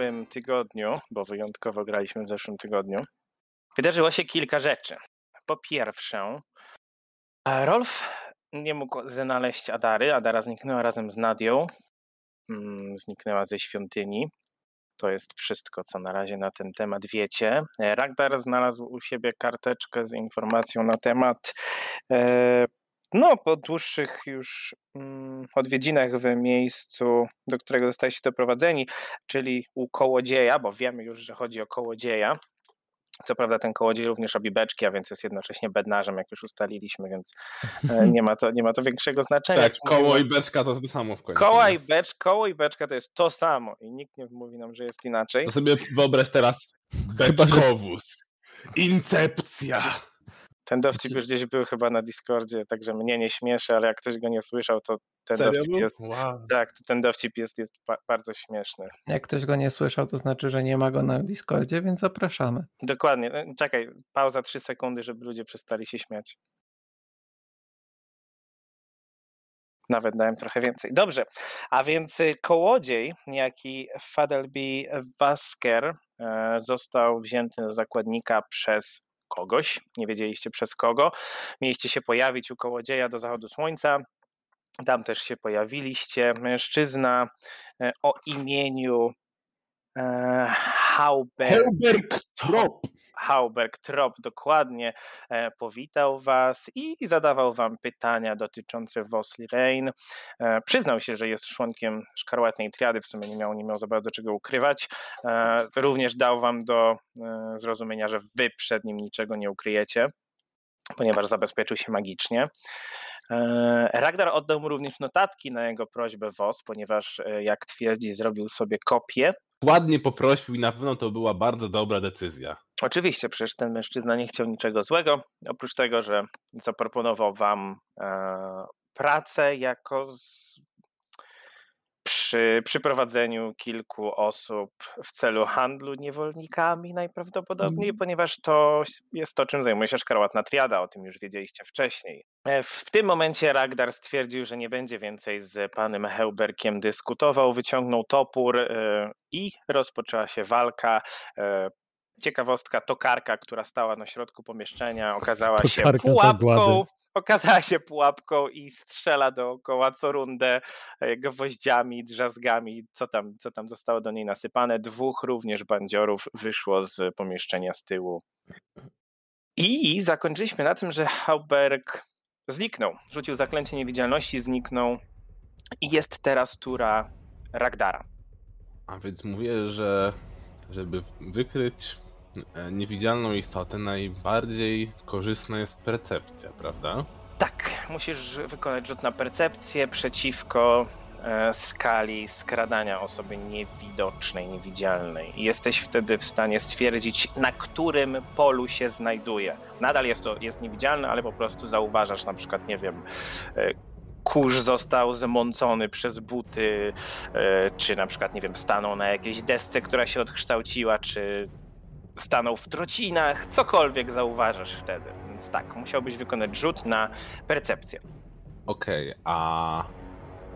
zeszłym tygodniu, bo wyjątkowo graliśmy w zeszłym tygodniu, wydarzyło się kilka rzeczy. Po pierwsze, Rolf nie mógł znaleźć Adary. Adara zniknęła razem z Nadią. Mm, Zniknęła ze świątyni. To jest wszystko, co na razie na ten temat wiecie. E, Ragdar znalazł u siebie karteczkę z informacją na temat. No, po dłuższych już mm, odwiedzinach w miejscu, do którego zostaliście doprowadzeni, czyli u kołodzieja, bo wiemy już, że chodzi o kołodzieja. Co prawda ten kołodziej również robi beczki, a więc jest jednocześnie bednarzem, jak już ustaliliśmy, więc e, nie ma to, nie ma to większego znaczenia. Tak, koło i beczka to to samo w końcu. Koła i becz, koło i beczka to jest to samo i nikt nie mówi nam, że jest inaczej. To sobie wyobraź teraz beczkowóz. Incepcja. Ten dowcip już gdzieś był chyba na Discordzie, także mnie nie śmieszy, ale jak ktoś go nie słyszał, to ten Serio dowcip jest. Wow. Tak, ten dowcip jest, jest ba- bardzo śmieszny. Jak ktoś go nie słyszał, to znaczy, że nie ma go na Discordzie, więc zapraszamy. Dokładnie. E, Czekaj, pauza 3 sekundy, żeby ludzie przestali się śmiać. Nawet dałem trochę więcej. Dobrze, a więc y, kołodziej, niejaki Fadelby Vasker, e, został wzięty do zakładnika przez kogoś. Nie wiedzieliście przez kogo. Mieliście się pojawić u kołodzieja do zachodu słońca. Tam też się pojawiliście. Mężczyzna e, o imieniu e, Trop. Hauberg Trop dokładnie e, powitał Was i zadawał Wam pytania dotyczące Vosli Rain. E, przyznał się, że jest członkiem szkarłatnej triady, w sumie nie miał, nie miał za bardzo czego ukrywać. E, również dał Wam do zrozumienia, że Wy przed nim niczego nie ukryjecie, ponieważ zabezpieczył się magicznie. Ragnar oddał mu również notatki na jego prośbę WOS, ponieważ, jak twierdzi, zrobił sobie kopię Ładnie poprosił i na pewno to była bardzo dobra decyzja. Oczywiście, przecież ten mężczyzna nie chciał niczego złego, oprócz tego, że zaproponował wam e, pracę jako z, przy przyprowadzeniu kilku osób w celu handlu niewolnikami najprawdopodobniej, ponieważ to jest to, czym zajmuje się szkarłatna triada, o tym już wiedzieliście wcześniej. E, W tym momencie Ragdar stwierdził, że nie będzie więcej z panem Heuberkiem dyskutował, wyciągnął topór e, i rozpoczęła się walka. Ciekawostka, tokarka, która stała na środku pomieszczenia, okazała się pułapką. zagłady. Okazała się pułapką i strzela dookoła co rundę e, gwoździami, drzazgami, co tam, co tam zostało do niej nasypane. Dwóch również bandziorów wyszło z pomieszczenia z tyłu. I zakończyliśmy na tym, że Hauberg zniknął. Rzucił zaklęcie niewidzialności, zniknął i jest teraz tura Ragdara. A więc mówię, że żeby wykryć niewidzialną istotę, najbardziej korzystna jest percepcja, prawda? Tak, musisz wykonać rzut na percepcję przeciwko e, skali skradania osoby niewidocznej, niewidzialnej. Jesteś wtedy w stanie stwierdzić, na którym polu się znajduje. Nadal jest to jest niewidzialne, ale po prostu zauważasz na przykład, nie wiem, e, kurz został zmącony przez buty, e, czy na przykład, nie wiem, stanął na jakiejś desce, która się odkształciła, czy stanął w trocinach, cokolwiek zauważasz wtedy. Więc tak, musiałbyś wykonać rzut na percepcję. Okej, a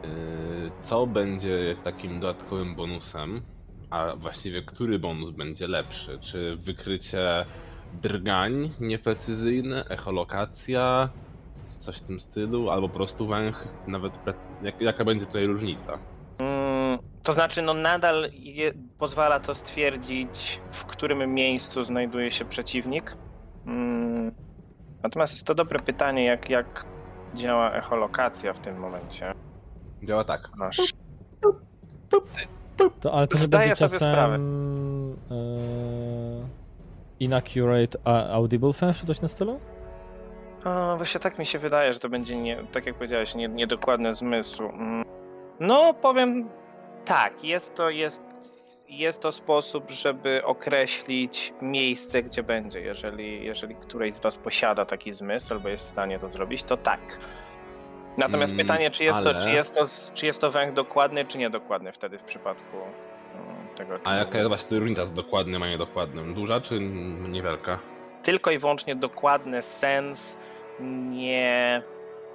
y, co będzie takim dodatkowym bonusem? A właściwie który bonus będzie lepszy? Czy wykrycie drgań nieprecyzyjne, echolokacja, coś w tym stylu, albo po prostu węch? Nawet jaka będzie tutaj różnica? To znaczy, no nadal je, pozwala to stwierdzić, w którym miejscu znajduje się przeciwnik. Mm, natomiast jest to dobre pytanie, jak, jak działa echolokacja w tym momencie. Działa tak. Masz To, ale to nie Zdaję będzie sobie sprawę. czasem e, inaccurate a- audible sense czy coś na stylu? A, właśnie tak mi się wydaje, że to będzie, nie, tak jak powiedziałeś, nie, niedokładny zmysł. Mm. No, powiem tak, jest to, jest, jest to sposób, żeby określić miejsce, gdzie będzie. Jeżeli, jeżeli któryś z Was posiada taki zmysł albo jest w stanie to zrobić, to tak. Natomiast Mm, pytanie, czy jest, to, ale- czy, jest to, czy jest to węch dokładny, czy niedokładny wtedy w przypadku mm, tego. A jaka jest właśnie różnica z dokładnym a niedokładnym? Duża czy niewielka? tylko i wyłącznie dokładny sens, nie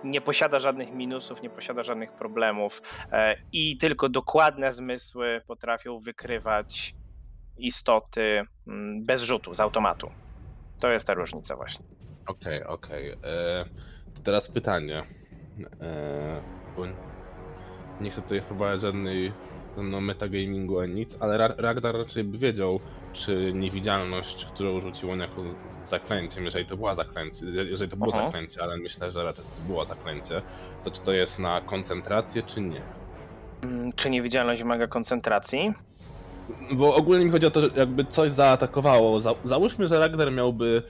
nie posiada żadnych minusów, nie posiada żadnych problemów e, i tylko dokładne zmysły potrafią wykrywać istoty mm, bez rzutu, z automatu. To jest ta różnica właśnie. Okej, okej. E, To teraz pytanie. E, bo nie chcę tutaj wprowadzać żadnej no, metagamingu ani nic, ale Ra- Ragnar raczej by wiedział, czy niewidzialność, którą rzucił on jako zaklęciem, jeżeli to była zaklęcie, jeżeli to było Aha. zaklęcie, ale myślę, że raczej to było zaklęcie, to czy to jest na koncentrację, czy nie? Mm, Czy niewidzialność wymaga koncentracji? Bo ogólnie mi chodzi o to, że jakby coś zaatakowało. Za, załóżmy, że Ragnar miałby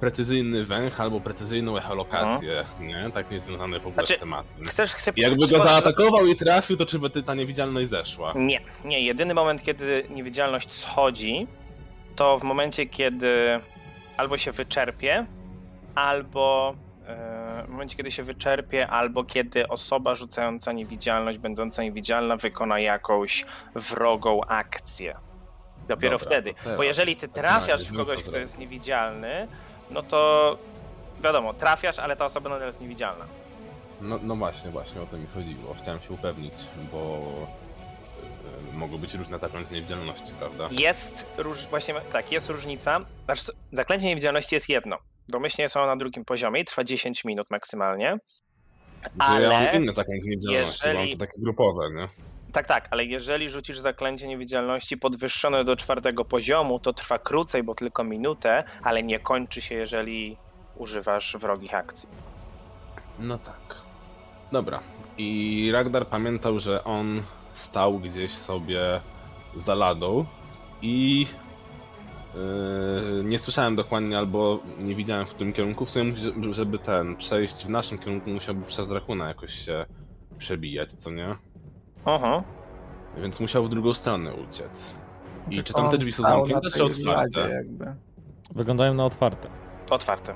precyzyjny węch albo precyzyjną echolokację, nie? Tak niezwiązane w ogóle Znaczy, z tematem. Chcesz, chcę Jakby go zaatakował i trafił, to czy by ty- ta niewidzialność zeszła? Nie, nie. Jedyny moment, kiedy niewidzialność schodzi, to w momencie, kiedy albo się wyczerpie, albo e, w momencie, kiedy się wyczerpie, albo kiedy osoba rzucająca niewidzialność, będąca niewidzialna, wykona jakąś wrogą akcję. Dopiero Dobra, wtedy. teraz Bo jeżeli ty razie trafiasz w kogoś, co kto jest niewidzialny, no to wiadomo, trafiasz, ale ta osoba nadal jest niewidzialna. No, no właśnie, właśnie o to mi chodziło. Chciałem się upewnić, bo e, mogą być różne zaklęcia niewidzialności, prawda? Jest róż... właśnie tak, jest różnica. Znaczy, zaklęcie niewidzialności jest jedno. Domyślnie są na drugim poziomie i trwa 10 minut maksymalnie. Że ja ale mam inne zaklęcia niewidzialności, jeżeli- mam to takie grupowe, nie? Tak, tak, ale jeżeli rzucisz zaklęcie niewidzialności podwyższone do czwartego poziomu, to trwa krócej, bo tylko minutę, ale nie kończy się, jeżeli używasz wrogich akcji. No tak. Dobra. I Ragnar pamiętał, że on stał gdzieś sobie za ladą i yy, nie słyszałem dokładnie albo nie widziałem w którym kierunku. W sumie, żeby ten przejść w naszym kierunku musiałby przez Rakuna jakoś się przebijać, co nie? Aha. Więc musiał w drugą stronę uciec. I Tylko czy tam te drzwi są zamknięte, czy otwarte? jakby. Wyglądają na otwarte. Otwarte.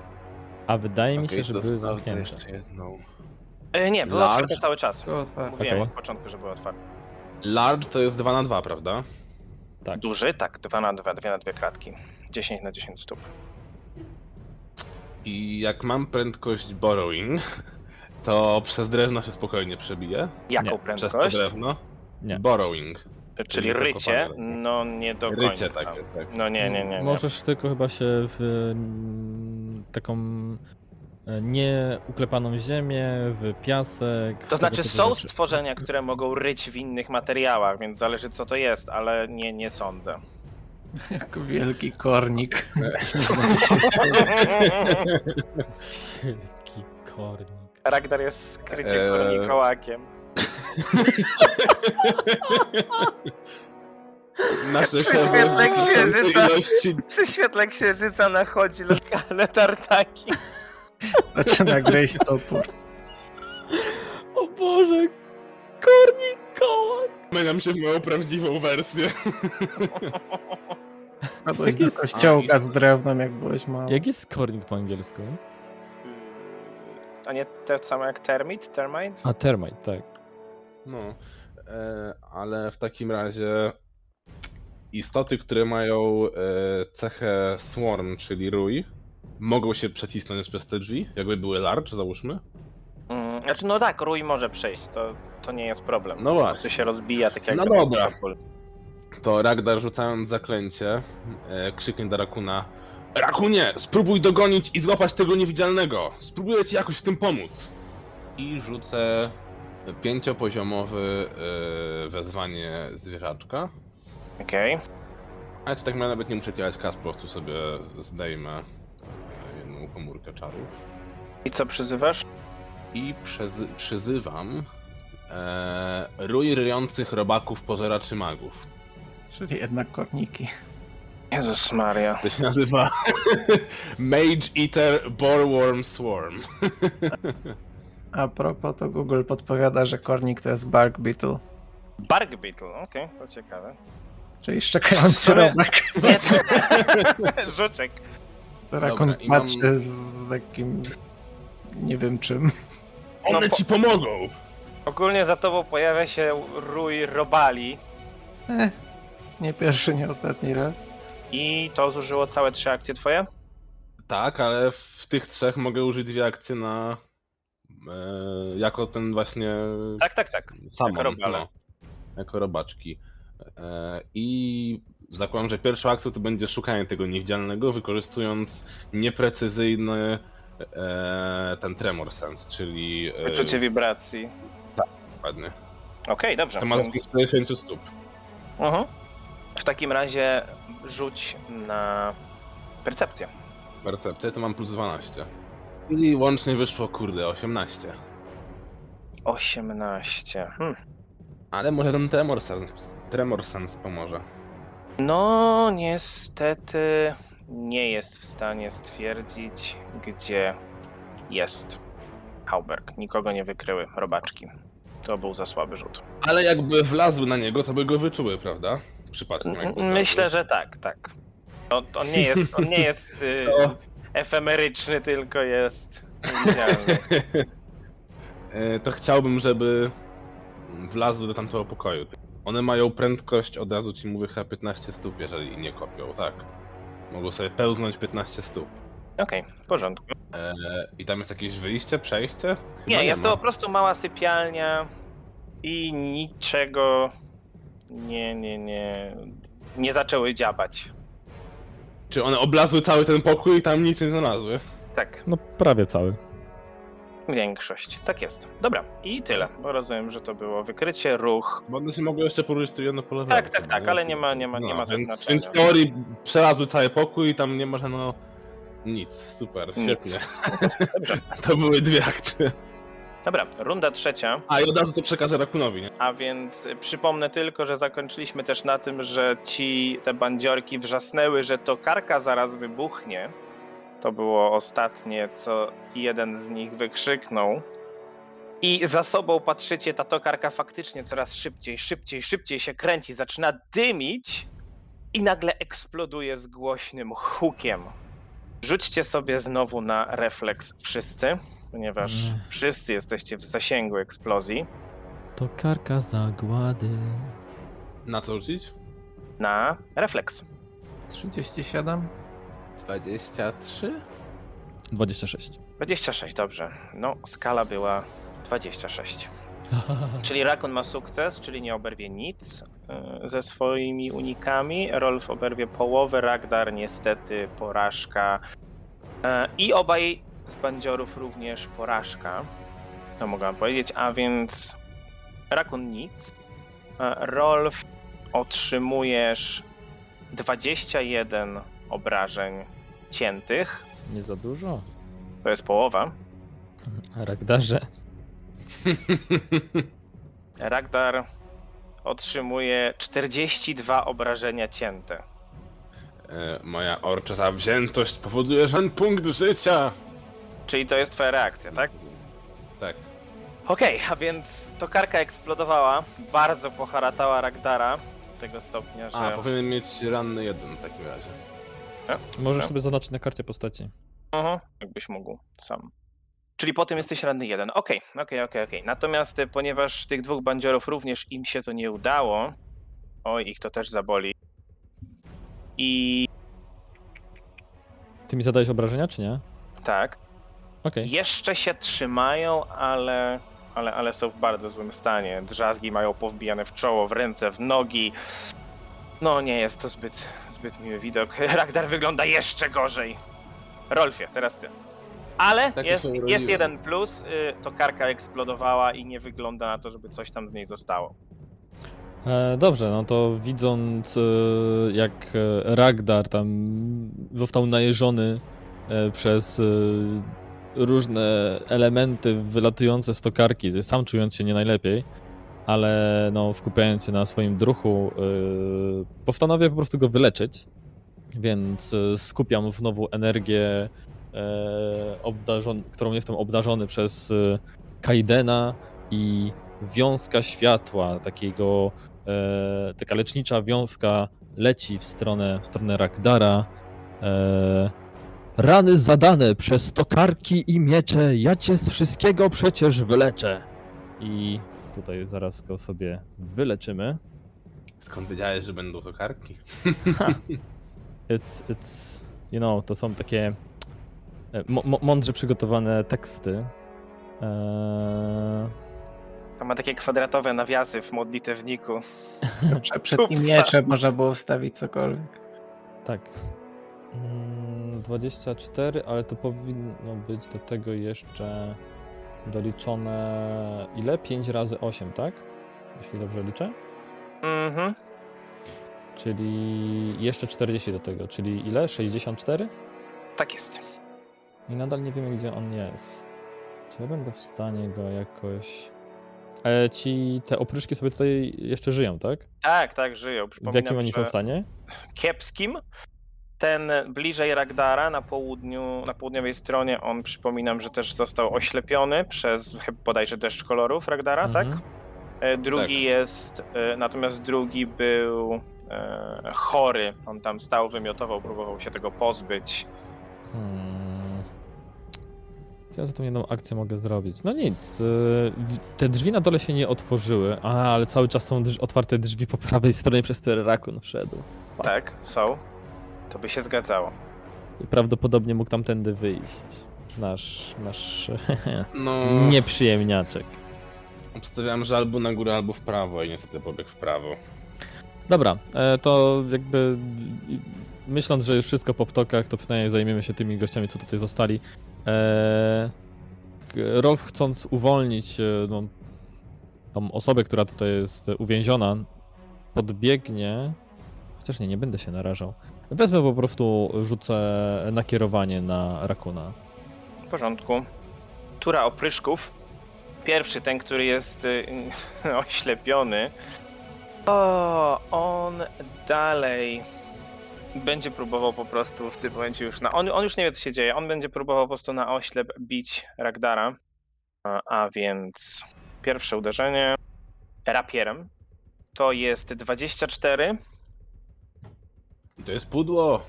A wydaje mi się, Okej, że to były zamknięte. jeszcze jedną. E, nie, były Large? otwarte cały czas. Mówiłem Okej. od początku, że były otwarte. Large to jest 2 na 2, prawda? Tak. Duży? Tak, 2 na 2, 2 na 2 kratki. 10 na 10 stóp. I jak mam prędkość borrowing, to przez drewno się spokojnie przebije. Jaką Nie, Przez to prędkość? drewno. Nie. Borrowing. Czyli to rycie? No nie do Rycie końca. takie, tak. No nie, nie, nie. nie. Możesz tylko chyba się w mm, taką e, nieuklepaną ziemię, w piasek. To znaczy są rzeczy. stworzenia, które mogą ryć w innych materiałach, więc zależy co to jest, ale nie, nie sądzę. Jak wielki kornik. Wielki kornik. Ragnar jest skrycie Eee. kornikołakiem. Nasze Przy świetle księżyca. ilości Przy świetle księżyca nachodzi lokalne tartaki. Zaczyna gryźć topór. O Boże! Kornik kołak! Zmieniam się w moją prawdziwą wersję. Padłeś Jak do jest- kościołka A, z drewnem, jak byłeś mały. Jak jest kornik po angielsku? A nie to samo jak termit? Termite? A termite, tak. No, e, ale w takim razie istoty, które mają e, cechę swarm, czyli rój, mogą się przecisnąć przez te drzwi, jakby były large, załóżmy. Mm, znaczy no tak, rój może przejść, to, to nie jest problem. No właśnie. się rozbija tak jak No to dobra. To Ragnar rzucając zaklęcie, e, krzyknie do Rakuna Rakunie, spróbuj dogonić i złapać tego niewidzialnego. Spróbuję ci jakoś w tym pomóc. I rzucę pięciopoziomowy e, wezwanie zwierzaczka. Okej. Ale to tak nawet nie muszę kierać kas, po prostu sobie zdejmę e, jedną komórkę czarów. I co przyzywasz? I przez- przyzywam e, rój ryjących robaków, pożeraczy magów. Czyli jednak korniki. Jezus Maria. To się nazywa Mage Eater Boreworm Swarm. A propos, to Google podpowiada, że kornik to jest bark beetle. Bark Beetle, okej, to ciekawe. Czyli szczekający Sorry. robak. Nie, Żuczek. Rakun i mam- patrzy z takim... Nie wiem czym. One No po- ci pomogą! Ogólnie za tobą pojawia się rój robali Eh, nie pierwszy, nie ostatni raz. I to zużyło całe trzy akcje twoje? Tak, ale w tych trzech mogę użyć dwie akcje na E, jako ten właśnie Tak, tak, tak. samon, jako robale. no, jako robaczki. E, I zakładam, że pierwszą akcją to będzie szukanie tego niewidzialnego, wykorzystując nieprecyzyjny e, ten tremor sense, czyli e, Wyczucie wibracji. dokładnie. Okej, dobrze. To ma więc- 110 stóp. Mhm. W takim razie rzuć na percepcję. Percepcję to mam plus 12. I łącznie wyszło, kurde, 18. 18. Hmm. Ale może ten tremor sense pomoże. No, niestety nie jest w stanie stwierdzić, gdzie jest Hauberg. Nikogo nie wykryły robaczki. To był za słaby rzut. Ale jakby wlazły na niego, to by go wyczuły, prawda? Przypadkiem. Myślę, że tak, tak. On, on nie jest, on nie jest y, No. efemeryczny, tylko jest. E, to chciałbym, żeby wlazły do tamtego pokoju. One mają prędkość, od razu ci mówię, chyba 15 stóp, jeżeli nie kopią, tak. Mogą sobie pełznąć 15 stóp. Okej, w porządku. E, I tam jest jakieś wyjście, przejście? Chyba Nie, jest ma. to po prostu mała sypialnia i niczego nie, nie, nie, nie zaczęły dziabać. Czy one oblazły cały ten pokój i tam nic nie znalazły? Tak, No prawie cały. większość. Tak jest. Dobra, i tyle, bo rozumiem, że to było wykrycie, ruch. Bo one się mogły jeszcze poruszyć tu jedno po lewemu. Tak, tak, tak, ale nie ma- nie ma- nie ma to No, więc, znaczenia. więc w teorii przelazły cały pokój i tam nie ma no nic. Super, Nic. świetnie. Dobrze. To były dwie akcje. Dobra, runda trzecia. A i od razu to przekażę Rakunowi, nie? A więc przypomnę tylko, że zakończyliśmy też na tym, że ci te bandziorki wrzasnęły, że to karka zaraz wybuchnie. To było ostatnie, co jeden z nich wykrzyknął. I za sobą patrzycie, ta tokarka faktycznie coraz szybciej, szybciej, szybciej się kręci, zaczyna dymić i nagle eksploduje z głośnym hukiem. Rzućcie sobie znowu na refleks wszyscy, ponieważ Nie. wszyscy jesteście w zasięgu eksplozji. To karka zagłady. Na co rzucić? na refleks. 37? 23? 26. 26, dobrze. No, skala była 26. Czyli Rakon ma sukces, czyli nie oberwie nic e, ze swoimi unikami. Rolf oberwie połowę, Ragdar niestety porażka. E, I obaj z bandziorów również porażka. To mogę wam powiedzieć, a więc Rakon nic. E, Rolf otrzymujesz 21 obrażeń ciętych. Nie za dużo. To jest połowa. A Ragdarze? Ragdar otrzymuje 42 obrażenia cięte. E, moja orcza zawziętość powoduje, że ten punkt życia! Czyli to jest twoja reakcja, tak? Tak. Okej, a więc tokarka eksplodowała, bardzo poharatała Ragdara do tego stopnia, że... A, powinien mieć ranny jeden w takim razie. Możesz No. sobie zaznaczyć na karcie postaci. Mhm, jakbyś mógł sam. Czyli po tym jesteś ranny jeden. Okej, okej, okej, okej. Natomiast y, ponieważ tych dwóch bandziorów również im się to nie udało, oj, ich to też zaboli. I Ty mi zadałeś obrażenia, czy nie? tak, Okej. Jeszcze się trzymają, ale, ale, ale są w bardzo złym stanie. Drzazgi mają powbijane w czoło, w ręce, w nogi. No nie jest to zbyt, zbyt miły widok. Ragdar wygląda jeszcze gorzej. Rolfie, teraz ty. Ale Tak jest, jest jeden plus, y, to karka eksplodowała i nie wygląda na to, żeby coś tam z niej zostało. E, dobrze, no to widząc e, jak e, Ragdar tam został najeżony przez różne elementy wylatujące z tokarki, sam czując się nie najlepiej, ale no skupiając się na swoim druchu, e, postanowię po prostu go wyleczyć, więc e, skupiam znowu energię, e, obdarzon- którą jestem obdarzony przez e, Kaidena i wiązka światła, takiego e, taka lecznicza wiązka leci w stronę, w stronę Ragdara. E, Rany zadane przez tokarki i miecze, ja cię z wszystkiego przecież wyleczę. I tutaj zaraz go sobie wyleczymy. Skąd wiedziałeś, że będą to karki? It's, it's, you know, to są takie e, mądrze przygotowane teksty. Eee, To ma takie kwadratowe nawiasy w modlitewniku. Prze- Przed tym wsta- mieczem można było wstawić cokolwiek. tak. Mm, 24, ale to powinno być do tego jeszcze doliczone. Ile? 5 razy 8, tak? Jeśli dobrze liczę. Mhm. Czyli jeszcze 40 do tego, czyli ile? 64? Tak jest. I nadal nie wiemy, gdzie on jest. Czy ja będę w stanie go jakoś. E, ci te opryszki sobie tutaj jeszcze żyją, tak? Tak, tak, żyją. W Przypominam, jakim oni że są stanie? kiepskim. Ten bliżej Ragdara na południu, na południowej stronie, on przypominam, że też został oślepiony przez chyba bodajże deszcz kolorów Ragdara, tak? Mhm. E, Drugi Tak. jest, e, natomiast drugi był e, chory. On tam stał, wymiotował, próbował się tego pozbyć. Hmm. Co ja za tą jedną akcję mogę zrobić? No nic. w- Te drzwi na dole się nie otworzyły. A, ale cały czas są drz- otwarte drzwi po prawej stronie, przez które rakun wszedł. Tak, są. To by się zgadzało. I prawdopodobnie mógł tamtędy wyjść. Nasz, nasz No, nieprzyjemniaczek. obstawiam, że albo na górę, albo w prawo i niestety pobiegł w prawo. Dobra, e, to jakby myśląc, że już wszystko po ptokach, to przynajmniej zajmiemy się tymi gościami, co tutaj zostali. E, Rolf chcąc uwolnić e, no, tą osobę, która tutaj jest uwięziona, podbiegnie. Chociaż nie, nie będę się narażał. Wezmę po prostu, rzucę nakierowanie na Rakuna. W porządku. Tura opryszków. Pierwszy, ten, który jest y, oślepiony. O, on dalej będzie próbował po prostu w tym momencie już na. On, on już nie wie, co się dzieje. On będzie próbował po prostu na oślep bić Ragdara. A, a więc pierwsze uderzenie rapierem. To jest 24. To jest pudło.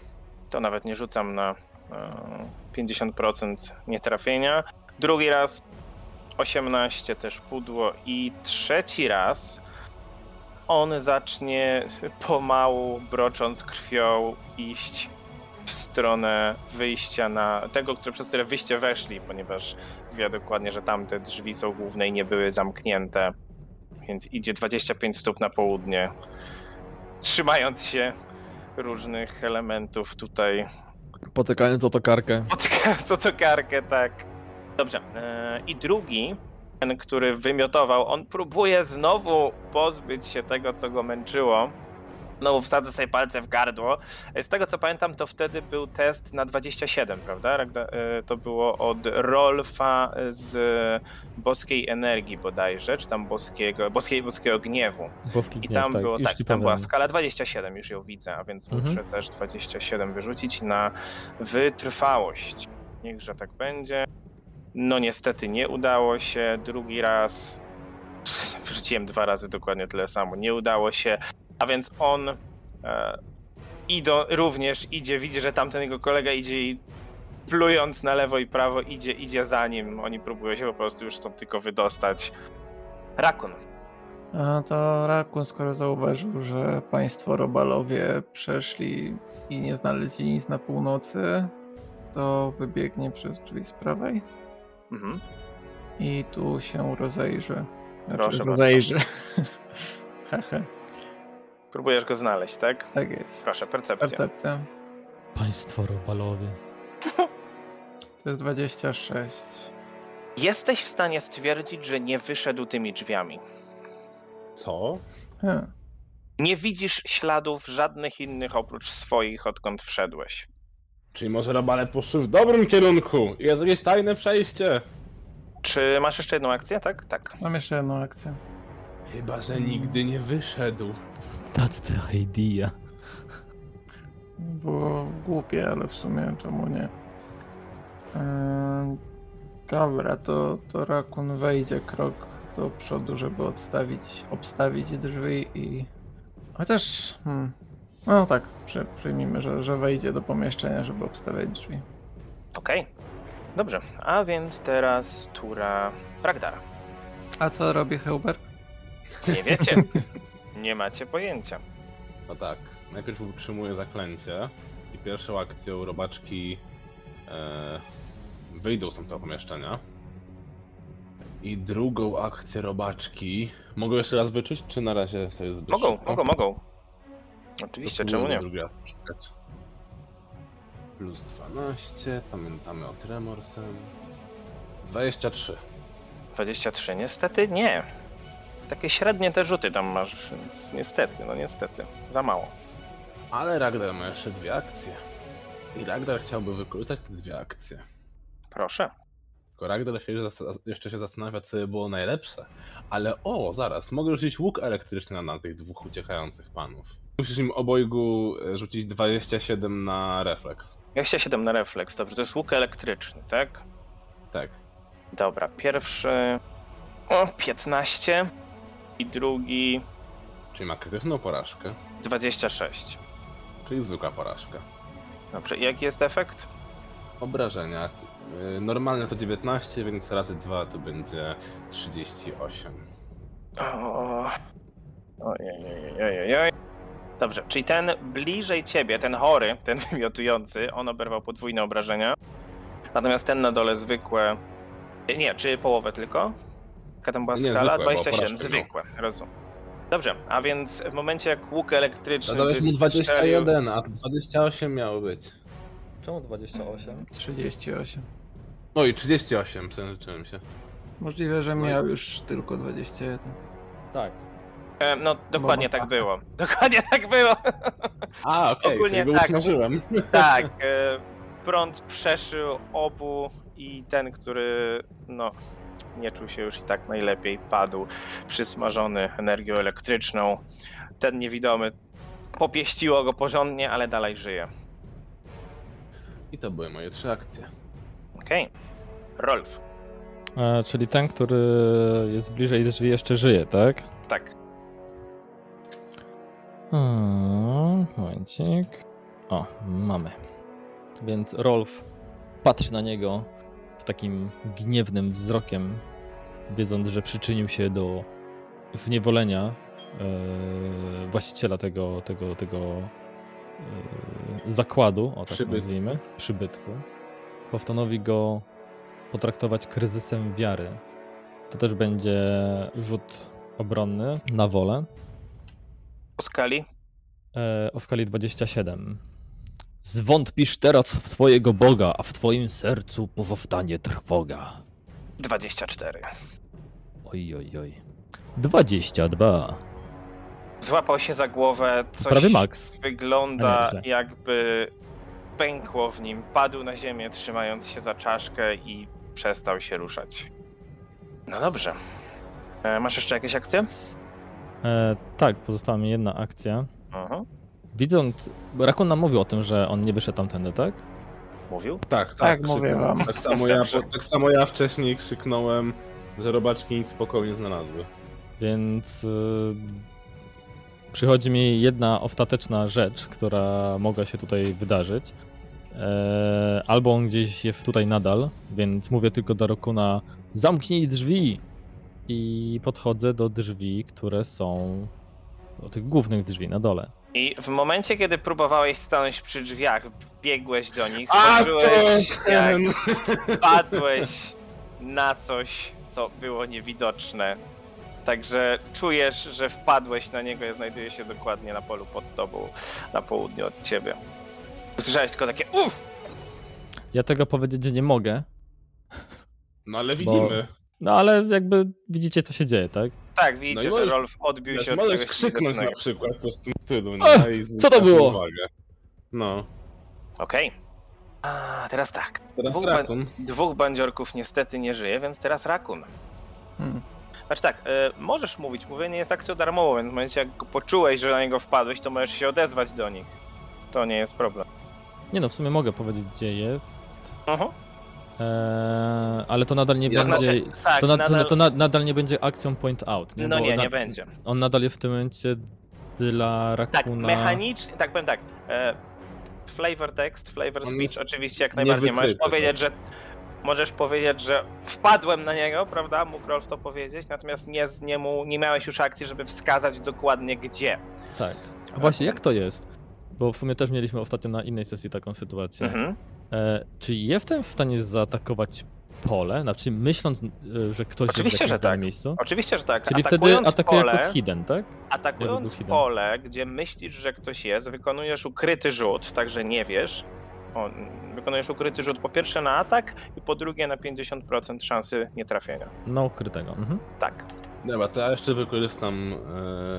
To nawet nie rzucam na e, 50% nietrafienia. Drugi raz 18 też pudło i trzeci raz on zacznie pomału, brocząc krwią, iść w stronę wyjścia na tego, które, przez które wyście weszli, ponieważ wie dokładnie, że tamte drzwi są główne i nie były zamknięte. Więc idzie 25 stóp na południe, trzymając się różnych elementów tutaj Potykając o tokarkę. Potykając o tokarkę, tak. Dobrze. e, I drugi, ten, który wymiotował, on próbuje znowu pozbyć się tego, co go męczyło. Znowu wsadzę sobie palce w gardło. Z tego co pamiętam, to wtedy był test na 27, prawda? E, To było od Rolfa z Boskiej Energii bodajże, czy tam boskiego, boskiej, boskiego gniewu. Bowki I gniew, tam tak, było, tak, tam była skala 27, już ją widzę, a więc Mhm. muszę też 27 wyrzucić na wytrwałość. Niechże tak będzie. No niestety nie udało się. Drugi raz pff, wyrzuciłem dwa razy dokładnie tyle samo. Nie udało się, a więc on e, idą, również idzie, widzi, że tamten jego kolega idzie i plując na lewo i prawo idzie, idzie za nim. Oni próbują się po prostu już stąd tylko wydostać. Rakun. A to Rakun, skoro zauważył, że państwo Robalowie przeszli i nie znaleźli nic na północy, to wybiegnie przez drzwi z prawej Mhm. i tu się rozejrzy. Znaczy, Proszę bardzo. rozejrzy. Hehe, Próbujesz go znaleźć, tak? tak jest. Proszę, percepcja. Percepcja. Państwo robalowie. To jest 26. Jesteś w stanie stwierdzić, że nie wyszedł tymi drzwiami. Co? Hmm. Nie widzisz śladów żadnych innych oprócz swoich, odkąd wszedłeś. Czyli może robale poszły w dobrym kierunku. i Jest jakieś tajne przejście. Czy masz jeszcze jedną akcję, tak? Tak. Mam jeszcze jedną akcję. Chyba, że nigdy nie wyszedł. That's the idea. Było głupie, ale w sumie czemu nie? Eee, Dobra, to, to Rakun wejdzie krok do przodu, żeby odstawić, obstawić drzwi i... Chociaż... Hmm, no tak, przy, przyjmijmy, że, że wejdzie do pomieszczenia, żeby obstawiać drzwi. Okej. Dobrze, a więc teraz tura Ragdara. A co robi Heuber? Nie wiecie. Nie macie pojęcia. No tak. Najpierw utrzymuje zaklęcie i pierwszą akcją robaczki e, wyjdą z tamtego pomieszczenia. I drugą akcję robaczki. Mogę jeszcze raz wyczuć, czy na razie to jest zbyt Mogą, szybko? mogą, mogą. Oczywiście, czemu nie? drugi raz poszukać. Plus 12, pamiętamy o Tremorsem. 23. 23, niestety nie. Takie średnie te rzuty tam masz, więc niestety, no niestety, za mało. Ale Ragnar ma jeszcze dwie akcje. I Ragnar chciałby wykorzystać te dwie akcje. Proszę. Tylko Ragnar się jeszcze się zastanawia, co by było najlepsze. Ale o, zaraz, mogę rzucić łuk elektryczny na, na tych dwóch uciekających panów. Musisz im obojgu e, rzucić 27 na refleks. 27 na refleks, dobrze, to jest łuk elektryczny, tak? Tak. Dobra, pierwszy o, 15 i drugi Czyli ma krytyczną porażkę, 26. czyli zwykła porażka. Dobrze, i jaki jest efekt? Obrażenia. e, Normalne to 19, więc razy 2 to będzie 38. O, ojej. Dobrze, czyli ten bliżej ciebie, ten chory, ten wymiotujący, on oberwał podwójne obrażenia. Natomiast ten na dole zwykłe. Nie, czy połowę tylko? Jaka tam była Nie, skala? zwykłe, bo 27, porażkę zwykłe, rozumiem. Dobrze, a więc w momencie jak łuk elektryczny. Zadałeś mu wystrzelił- 21, a 28 miało być. Czemu 28? 38. Oj, 38, przejęzyczyłem się. Możliwe, że No i- miał już tylko 21. Tak. E, No, dokładnie tak było. Dokładnie tak było. A, okej, Ogólnie czyli go tak. Tak, e, prąd przeszył obu i ten, który no, nie czuł się już i tak najlepiej, padł przysmażony energią elektryczną. Ten niewidomy popieściło go porządnie, ale dalej żyje. I to były moje trzy akcje. Okej. Rolf, E, czyli ten, który jest bliżej drzwi jeszcze żyje, tak? tak. Hmm, momencik. O, mamy. Więc Rolf patrzy na niego takim gniewnym wzrokiem, wiedząc, że przyczynił się do zniewolenia e, właściciela tego, tego, tego e, zakładu, o tak Przybytku. nazwijmy, przybytku. Postanowi go potraktować kryzysem wiary. To też będzie rzut obronny na wolę. Po skali E, o skali 27. Zwątpisz teraz w swojego Boga, a w twoim sercu pozostanie trwoga. 24. Oj, oj, oj. 22. Złapał się za głowę, coś Prawie max. wygląda A nie, źle. jakby pękło w nim. Padł na ziemię, trzymając się za czaszkę i przestał się ruszać. No dobrze. E, masz jeszcze jakieś akcje? E, tak, pozostała mi jedna akcja. Aha. Widząc, Rakun nam mówił o tym, że on nie wyszedł tamtędy, tak? Mówił? Tak, tak. Tak, mówię krzyknąłem. wam. Tak samo, ja, tak samo ja wcześniej krzyknąłem, że robaczki nic spokojnie znalazły. Więc y, przychodzi mi jedna ostateczna rzecz, która mogła się tutaj wydarzyć. E, albo on gdzieś jest tutaj nadal, więc mówię tylko do Rokuna zamknij drzwi! I podchodzę do drzwi, które są do tych głównych drzwi na dole. I w momencie, kiedy próbowałeś stanąć przy drzwiach, biegłeś do nich, A poczułeś, co jak ten? padłeś na coś, co było niewidoczne. Także czujesz, że wpadłeś na niego, znajduje się dokładnie na polu pod tobą, na południu od ciebie. Usłyszałeś tylko takie uff! Ja tego powiedzieć nie mogę, No ale widzimy. no ale jakby widzicie co się dzieje, tak? Tak, widzicie, No i możesz- że Rolf odbił się od możesz czegoś krzyknąć na widocznego. przykład coś w tym stylu, nie? I co to było? Uwagę. No. Okej. A teraz tak. Teraz Dwóch, Rakun. Dwóch bandziorków niestety nie żyje, więc teraz Rakun. Hmm. Znaczy tak, e, możesz mówić, mówienie jest akcją darmową, więc w momencie jak go poczułeś, że na niego wpadłeś, to możesz się odezwać do nich. To nie jest problem. Nie no, w sumie mogę powiedzieć gdzie jest, Mhm. Eee, ale to nadal nie Ja będzie... Znaczy, tak, To, na, nadal... to, to na, nadal nie będzie akcją point out, nie? No Bo nie, na, nie będzie. On nadal jest w tym momencie dla Tak, Rakuna... mechanicznie, tak powiem tak. E, flavor text, flavor speech oczywiście jak najbardziej możesz powiedzieć, że możesz powiedzieć, że wpadłem na niego, prawda? Mógł Rolf to powiedzieć, natomiast nie, z niemu, nie miałeś już akcji, żeby wskazać dokładnie gdzie. Tak. A właśnie, jak to jest? Bo w sumie też mieliśmy ostatnio na innej sesji taką sytuację. Mhm. E, czy jestem w stanie zaatakować pole? Znaczy myśląc, y, że ktoś Oczywiście, jest w że tak. miejscu? Oczywiście, że tak. Czyli wtedy Atakując atakuje pole, jako hidden, tak? Atakując hidden. pole, gdzie myślisz, że ktoś jest, wykonujesz ukryty rzut, także nie wiesz. O, wykonujesz ukryty rzut po pierwsze na atak i po drugie na 50% szansy nietrafienia. No ukrytego. Mhm. Tak. Dobra, to ja jeszcze wykorzystam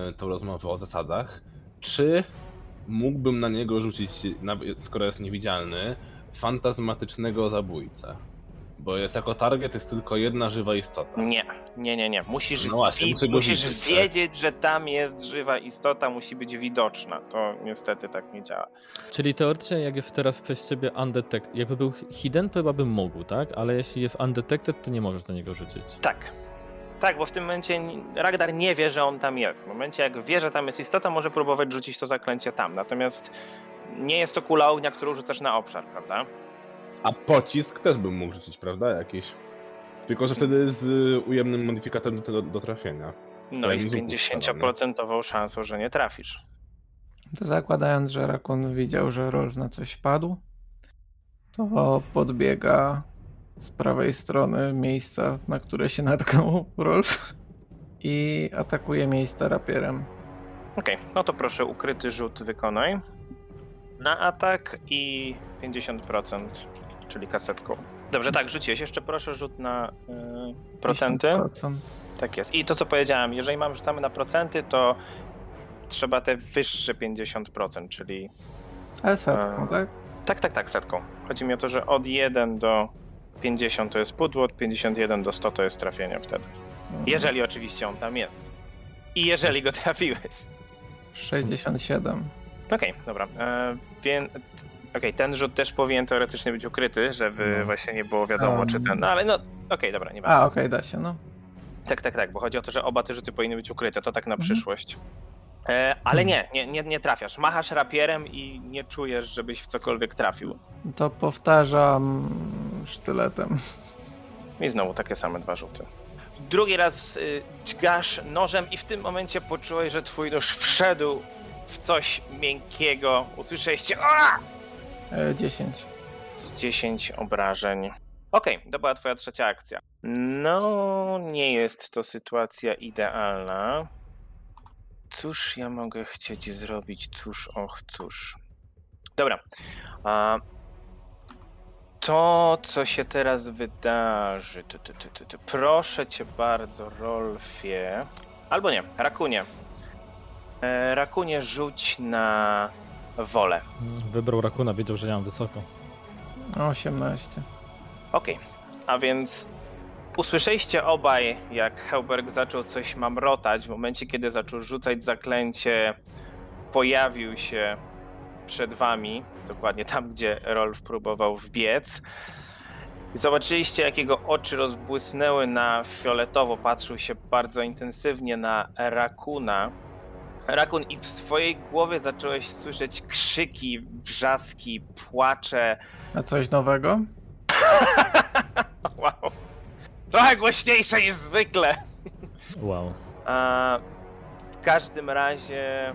e, tą rozmowę o zasadach. Czy mógłbym na niego rzucić, skoro jest niewidzialny, fantazmatycznego zabójcę? Bo jest jako target jest tylko jedna żywa istota. Nie, nie, nie, nie. Musisz, No właśnie, muszę musisz widzieć, tak? wiedzieć, że tam jest żywa istota, musi być widoczna. To niestety tak nie działa. Czyli teoretycznie jak jest teraz przez ciebie undetected, jakby był hidden, to chyba bym mógł, tak? Ale jeśli jest undetected, to nie możesz na niego rzucić. Tak. Tak, bo w tym momencie Ragnar nie wie, że on tam jest. W momencie, jak wie, że tam jest istota, może próbować rzucić to zaklęcie tam. Natomiast nie jest to kula ognia, którą rzucasz na obszar, prawda? A pocisk też bym mógł rzucić, prawda? Jakiś. Tylko, że wtedy z ujemnym modyfikatorem do, do, do trafienia. No i z z łuku 50% szansą, że nie trafisz. To zakładając, że Rakun widział, że Rolf na coś padł, to podbiega z prawej strony miejsca, na które się natknął Rolf i atakuje miejsce rapierem. Okej, no to proszę ukryty rzut wykonaj. Na atak i 50%, czyli kasetką. Dobrze, tak, rzuciłeś. Jeszcze proszę rzut na y, procenty. 50%. Tak jest. I to, co powiedziałem, jeżeli mam rzucamy na procenty, to trzeba te wyższe 50%, czyli Ale setką, A. tak? tak, tak, tak, setką. Chodzi mi o to, że od 1 do 50 to jest pudło, od 51 do 100 to jest trafienie wtedy. Jeżeli oczywiście on tam jest. I jeżeli go trafiłeś. 67. Okej, dobra. E, więc, okej, ten rzut też powinien teoretycznie być ukryty, żeby No. właśnie nie było wiadomo, Um. czy ten. No ale no, okej, dobra, nie A, okej, da się, no. Tak, tak, tak, bo chodzi o to, że oba te rzuty powinny być ukryte, to tak na Mhm. przyszłość. E, ale Hmm. nie, nie, nie, nie trafiasz. Machasz rapierem i nie czujesz, żebyś w cokolwiek trafił. To powtarzam sztyletem. I znowu takie same dwa rzuty. Drugi raz y, dźgasz nożem i w tym momencie poczułeś, że twój nóż wszedł w coś miękkiego. Usłyszeliście! E, 10. z 10 obrażeń. Okej, to była twoja trzecia akcja. No, nie jest to sytuacja idealna. Cóż ja mogę chcieć zrobić? Cóż, och, cóż. Dobra. A to, co się teraz wydarzy. Tu, tu, tu. Proszę cię bardzo, Rolfie. Albo nie, Rakunie. E, Rakunie, rzuć na wolę. Wybrał Rakuna, wiedział, że ja mam wysoko. 18. Okej, a więc usłyszeliście obaj, jak Helberg zaczął coś mamrotać. W momencie, kiedy zaczął rzucać zaklęcie, pojawił się przed wami, dokładnie tam, gdzie Rolf próbował wbiec. I zobaczyliście, jak jego oczy rozbłysnęły na fioletowo, patrzył się bardzo intensywnie na Rakuna. Rakun, i w swojej głowie zacząłeś słyszeć krzyki, wrzaski, płacze, A coś nowego? Wow. Trochę głośniejsze niż zwykle. Wow. A w każdym razie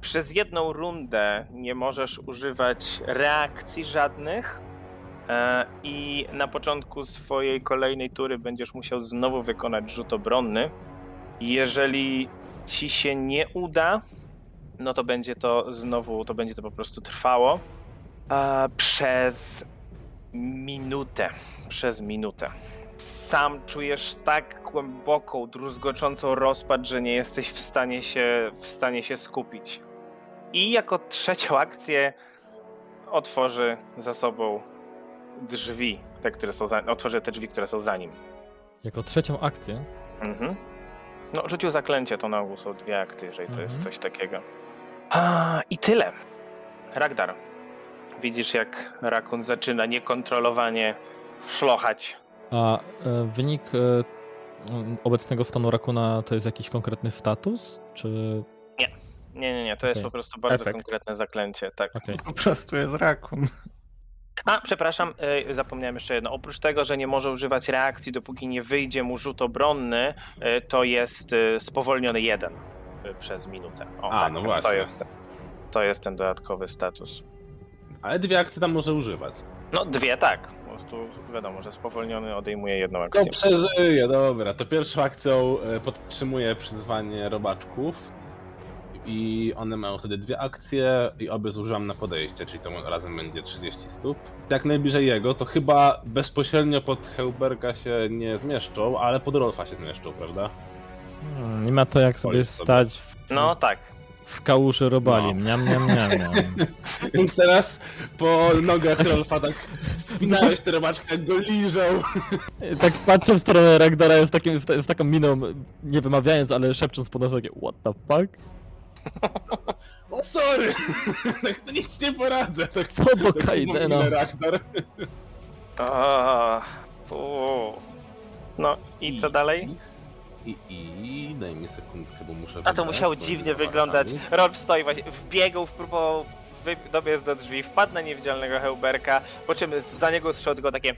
przez jedną rundę nie możesz używać reakcji żadnych. e, I na początku swojej kolejnej tury będziesz musiał znowu wykonać rzut obronny. Jeżeli ci się nie uda, no to będzie to znowu, to będzie to po prostu trwało. e, Przez minutę. Przez minutę. Sam czujesz tak głęboką, druzgoczącą rozpacz, że nie jesteś w stanie się, w stanie się skupić. I jako trzecią akcję otworzy za sobą drzwi, te, które są za, otworzy te drzwi, które są za nim. Jako trzecią akcję. Mhm. No, rzucił zaklęcie, to na ogół są dwie akcje, jeżeli to jest Mhm. coś takiego. A, I tyle. Ragdar. Widzisz, jak Rakun zaczyna niekontrolowanie szlochać. A e, wynik e, m, obecnego stanu Rakuna to jest jakiś konkretny status? Czy. Nie, nie, nie, to jest Okej. po prostu bardzo Efekt. konkretne zaklęcie, tak. Okej. Po prostu jest Rakun. A, przepraszam, y, zapomniałem jeszcze jedno. Oprócz tego, że nie może używać reakcji, dopóki nie wyjdzie mu rzut obronny, y, to jest y, spowolniony jeden przez minutę. O, A, no To właśnie. jest, to jest ten dodatkowy status. Ale dwie akcje tam może używać. No, dwie tak, prostu wiadomo, że spowolniony odejmuje jedną To akcję. przeżyje, dobra. To pierwszą akcją e, podtrzymuję przyzwanie robaczków. I one mają wtedy dwie akcje i obie zużywam na podejście, czyli to razem będzie 30 stóp. Jak najbliżej jego, to chyba bezpośrednio pod Heuberga się nie zmieszczą, ale pod Rolfa się zmieszczą, prawda? Hmm, Nie ma to jak sobie stać w, No tak. w kałuszy robali. No. Miam, miam, miam, miam. Więc teraz po nogach Rolfa tak spinałeś te robaczki, jak go liżą. Tak patrzę w stronę Ragdara w, takim, w, ta, w taką miną, nie wymawiając, ale szepcząc po nosie takie what the fuck? O sorry! Tak, no nic nie poradzę. Tak, Co do tak Kaidena? mówi Raktar. A. No i co dalej? I, i daj mi sekundkę, bo muszę A to wybrać, musiało bo dziwnie wyglądać. Rolf stoi właśnie, wbiegł, próbował wy- dobiec do drzwi, wpadł na niewidzialnego Heuberka, po czym za niego zszło tylko takie...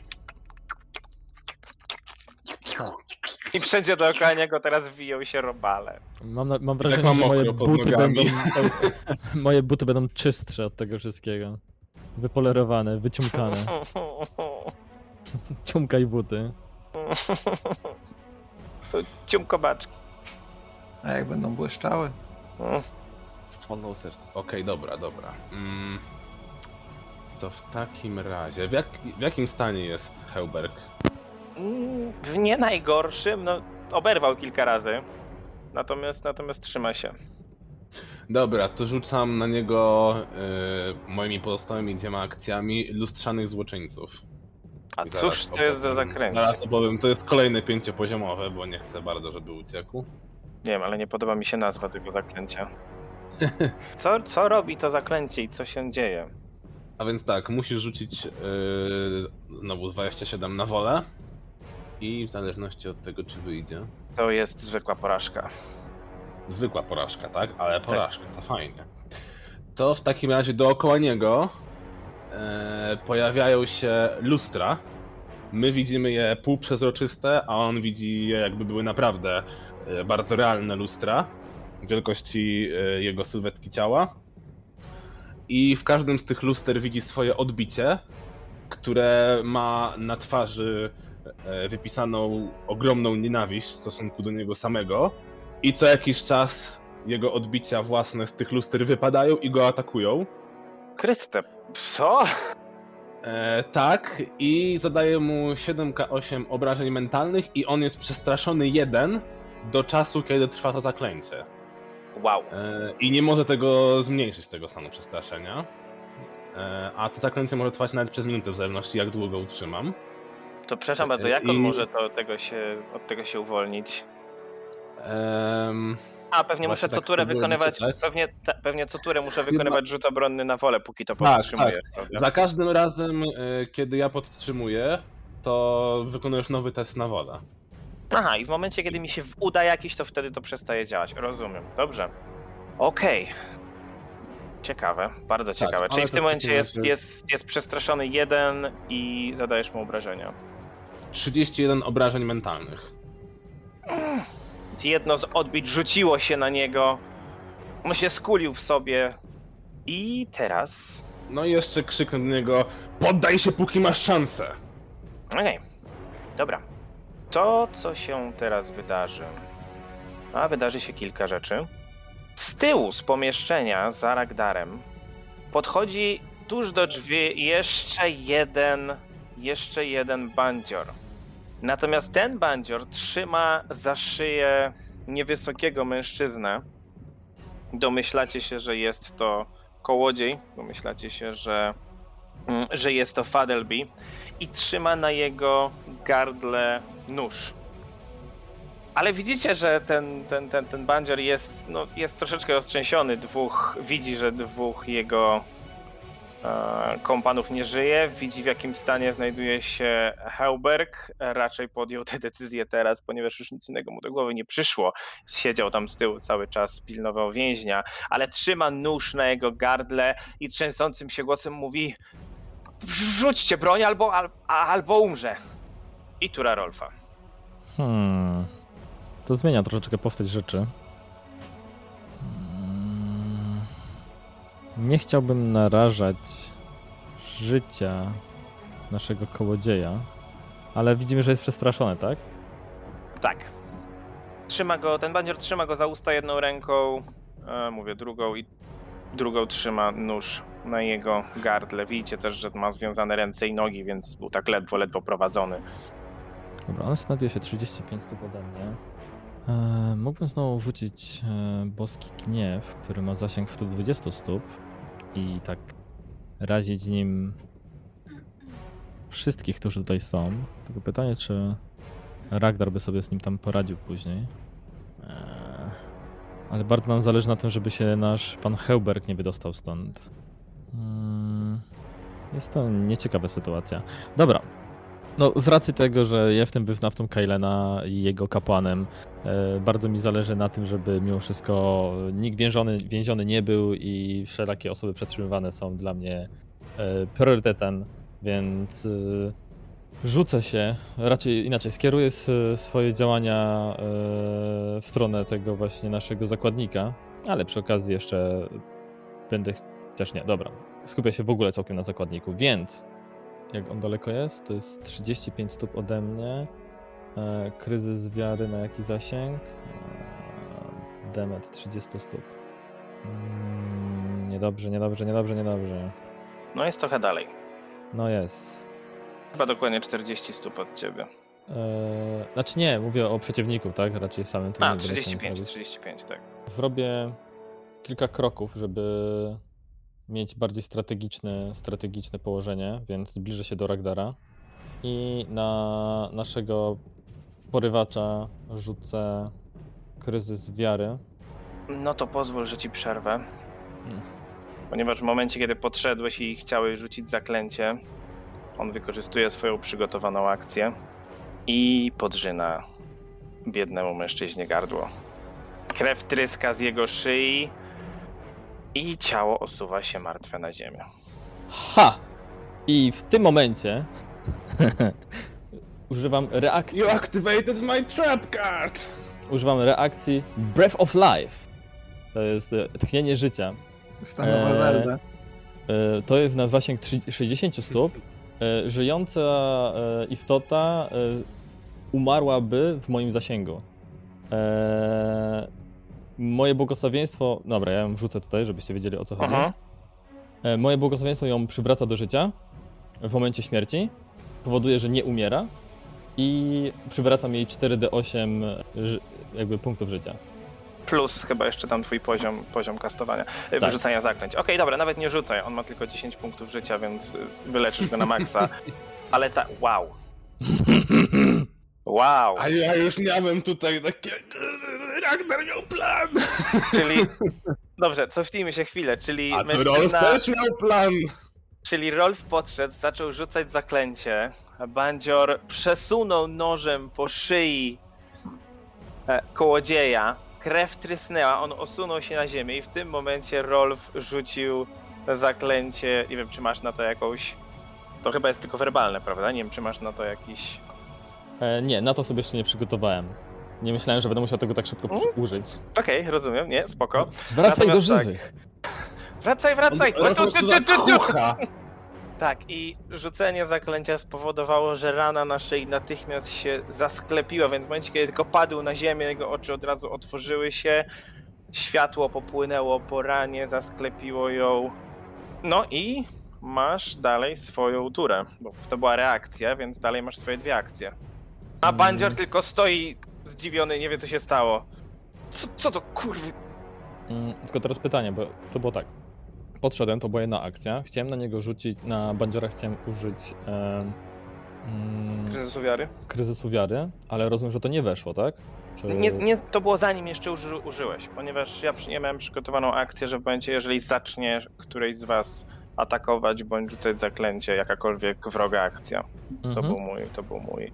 I wszędzie dookoła niego teraz wiją się robale. Mam, na, mam tak wrażenie, mam że moje buty będą, moje buty będą czystsze od tego wszystkiego. Wypolerowane, wyciumkane. Ciumkaj buty. Są ciumkobaczki. A jak będą błyszczały? Follow search. Okej, dobra, dobra. Mm, to w takim razie, w, jak, w jakim stanie jest Heuberg? W nie najgorszym, no oberwał kilka razy. Natomiast, natomiast trzyma się. Dobra, to rzucam na niego y, moimi pozostałymi dwiema akcjami lustrzanych złoczyńców. A I cóż to jest za zakręcie? Zaraz opowiem, to jest kolejne pięciopoziomowe, bo nie chcę bardzo, żeby uciekł. Nie wiem, ale nie podoba mi się nazwa tego zaklęcia. Co, co robi to zaklęcie i co się dzieje? A więc tak, musisz rzucić yy, znowu 27 na wolę. I w zależności od tego, czy wyjdzie. To jest zwykła porażka. Zwykła porażka, tak? Ale porażka, to fajnie. To w takim razie dookoła niego e, pojawiają się lustra. My widzimy je półprzezroczyste, a on widzi je jakby były naprawdę e, bardzo realne lustra wielkości e, jego sylwetki ciała. I w każdym z tych luster widzi swoje odbicie, które ma na twarzy wypisaną ogromną nienawiść w stosunku do niego samego. I co jakiś czas jego odbicia własne z tych luster wypadają i go atakują. Chryste, co? E, tak, i zadaje mu 7k8 obrażeń mentalnych, i on jest przestraszony jeden do czasu, kiedy trwa to zaklęcie. Wow. E, I nie może tego zmniejszyć, tego stanu przestraszenia. E, a to zaklęcie może trwać nawet przez minutę, w zależności jak długo go utrzymam. To przepraszam bardzo, jak on I- może to, tego się, od tego się uwolnić? Em, A, pewnie muszę co tak turę wykonywać, czytać. pewnie, ta, pewnie co turę muszę wykonywać rzut obronny na wolę, póki to Tak, powstrzymuję. prawda? za każdym razem, e, kiedy ja podtrzymuję, to wykonujesz nowy test na wodę. Aha, i w momencie, kiedy mi się uda jakiś, to wtedy to przestaje działać. Rozumiem, dobrze. Okej. Ciekawe, bardzo ciekawe. ale Czyli w tym momencie jest, jest, jest przestraszony jeden i zadajesz mu obrażenia. 31 obrażeń mentalnych. Jedno z odbić rzuciło się na niego. On się skulił w sobie. I teraz. No i jeszcze krzyknę do niego: Poddaj się, póki masz szansę! Okej. Dobra. To, co się teraz wydarzy. A wydarzy się kilka rzeczy. Z tyłu, z pomieszczenia za Ragdarem, podchodzi tuż do drzwi jeszcze jeden, jeszcze jeden bandzior. Natomiast ten bandzior trzyma za szyję niewysokiego mężczyznę. Domyślacie się, że jest to kołodziej. Domyślacie się, że, mm, że jest to Fadelby. I trzyma na jego gardle nóż. Ale widzicie, że ten, ten, ten, ten bandzior jest, no, jest troszeczkę roztrzęsiony. Dwóch, widzi, że dwóch jego kompanów nie żyje. Widzi, w jakim stanie znajduje się Heuberg. Raczej podjął tę decyzję teraz, ponieważ już nic innego mu do głowy nie przyszło. Siedział tam z tyłu cały czas, pilnował więźnia, ale trzyma nóż na jego gardle i trzęsącym się głosem mówi Rzućcie broń albo, al, albo umrze. I tura Rolfa. Hmm. To zmienia troszeczkę postać rzeczy. Nie chciałbym narażać życia naszego kołodzieja. Ale widzimy, że jest przestraszony, tak? Tak. Trzyma go, ten bandzior trzyma go za usta jedną ręką, e, mówię drugą i drugą trzyma nóż na jego gardle. Widzicie też, że ma związane ręce i nogi, więc był tak ledwo, ledwo prowadzony. Dobra, on znajduje się 35 stóp ode mnie. Eee, mógłbym znowu rzucić e, boski gniew, który ma zasięg 120 stóp i tak razić nim wszystkich, którzy tutaj są. Tylko pytanie, czy Ragdar by sobie z nim tam poradził później. Eee, ale bardzo nam zależy na tym, żeby się nasz pan Heuberg nie wydostał stąd. Mm, jest to nieciekawa sytuacja. Dobra, no, z racji tego, że jestem wyznawcą Kailena i jego kapłanem, e, bardzo mi zależy na tym, żeby mimo wszystko nikt więziony, więziony nie był i wszelakie osoby przetrzymywane są dla mnie e, priorytetem, więc e, rzucę się, raczej inaczej, skieruję swoje działania w stronę tego właśnie naszego zakładnika, ale przy okazji jeszcze będę, też nie, dobra, skupię się w ogóle całkiem na zakładniku, więc jak on daleko jest? To jest 35 stóp ode mnie. E, kryzys wiary na jaki zasięg? E, demet 30 stóp. Mm, niedobrze, niedobrze, niedobrze, niedobrze. No jest trochę dalej. No jest. Chyba dokładnie 40 stóp od ciebie. E, znaczy nie, mówię o przeciwniku, tak? Raczej samym A, nie będę chciał nic 35, robić. 35, tak. Zrobię kilka kroków, żeby mieć bardziej strategiczne, strategiczne położenie, więc zbliżę się do Ragdara i na naszego porywacza rzucę kryzys wiary. No to pozwól, że ci przerwę. Mm. Ponieważ w momencie, kiedy podszedłeś i chciałeś rzucić zaklęcie, on wykorzystuje swoją przygotowaną akcję i podrzyna biednemu mężczyźnie gardło. Krew tryska z jego szyi i ciało osuwa się martwe na ziemię. Ha! I w tym momencie używam reakcji. You activated my trap card! Używam reakcji Breath of Life. To jest e, tchnienie życia. Stanowa Eee, Zelda. E, To jest na zasięg trzy- 60 stóp. E, Żyjąca e, istota e, umarłaby w moim zasięgu. E, Moje błogosławieństwo. Dobra, ja ją wrzucę tutaj, żebyście wiedzieli o co chodzi. Mhm. E, Moje błogosławieństwo ją przywraca do życia w momencie śmierci. Powoduje, że nie umiera. I przywracam jej 4d8 ży- jakby punktów życia. Plus chyba jeszcze tam twój poziom, poziom kastowania, tak. Tak. rzucania zaklęć. Okej, dobra, nawet nie rzucaj, on ma tylko 10 punktów życia, więc wyleczysz go na maksa. Ale tak, wow. Wow. A ja już miałem tutaj takie... Ragnar miał plan! Czyli. Dobrze, cofnijmy się chwilę, czyli A to Rolf mężczyzna, też miał plan! czyli Rolf podszedł, zaczął rzucać zaklęcie, Bandzior przesunął nożem po szyi e, kołodzieja, krew trysnęła, on osunął się na ziemię i w tym momencie Rolf rzucił zaklęcie, nie wiem czy masz na to jakąś, to chyba jest tylko werbalne, prawda? Nie wiem czy masz na to jakiś... E, nie, na to sobie jeszcze nie przygotowałem. Nie myślałem, że będę musiał tego tak szybko Mm. użyć. Okej, rozumiem, nie, spoko. Wracaj do Natomiast tak. żywych. Wracaj, wracaj! On- on po Tu, tu, tak. Tak, i rzucenie zaklęcia spowodowało, że rana na szyi natychmiast się zasklepiła, więc w momencie, kiedy tylko padł na ziemię, jego oczy od razu otworzyły się, światło popłynęło po ranie, zasklepiło ją. No i masz dalej swoją turę, bo to była reakcja, więc dalej masz swoje dwie akcje. A. Bandzior tylko stoi zdziwiony, nie wie co się stało. Co, co to kurwy? Mm, tylko teraz pytanie, bo to było tak. Podszedłem, to była jedna akcja. Chciałem na niego rzucić, na bandziora chciałem użyć e, mm, Kryzysu wiary? kryzysu wiary, ale rozumiem, że to nie weszło, tak? Czy... Nie, nie, to było zanim jeszcze uży, użyłeś, ponieważ ja przy- nie miałem przygotowaną akcję, że w momencie, jeżeli zacznie któryś z was atakować bądź rzucać zaklęcie, jakakolwiek wroga akcja. To Mhm. był mój, to był mój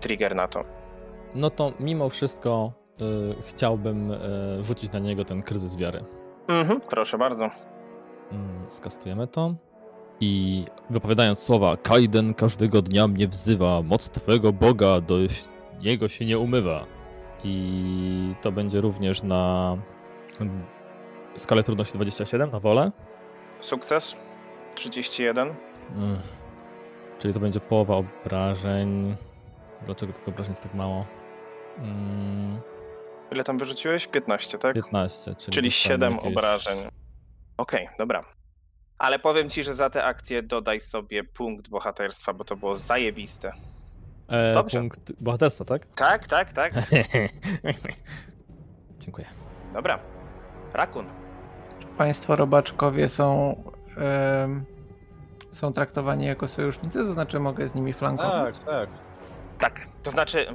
trigger na to. No to mimo wszystko y, chciałbym y, rzucić na niego ten kryzys wiary. Mhm, proszę bardzo. Mm, skastujemy to. I wypowiadając słowa Kaiden każdego dnia mnie wzywa, moc twego Boga do niego się nie umywa. I to będzie również na mm, skalę trudności 27 na wolę. Sukces 31. Ech. Czyli to będzie połowa obrażeń. Dlaczego tych obrażeń jest tak mało? Mm, Ile tam wyrzuciłeś? 15, tak? 15, czyli, Czyli dostałem 7 jakieś- obrażeń. Okej, dobra. Ale powiem ci, że za tę akcję dodaj sobie punkt bohaterstwa, bo to było zajebiste. E, Dobrze. punkt bohaterstwa, tak? Tak, tak, tak. Dziękuję. Dobra. Rakun. Państwo robaczkowie są, em, są traktowani jako sojusznicy, to znaczy mogę z nimi flankować? Tak, tak. Tak, to znaczy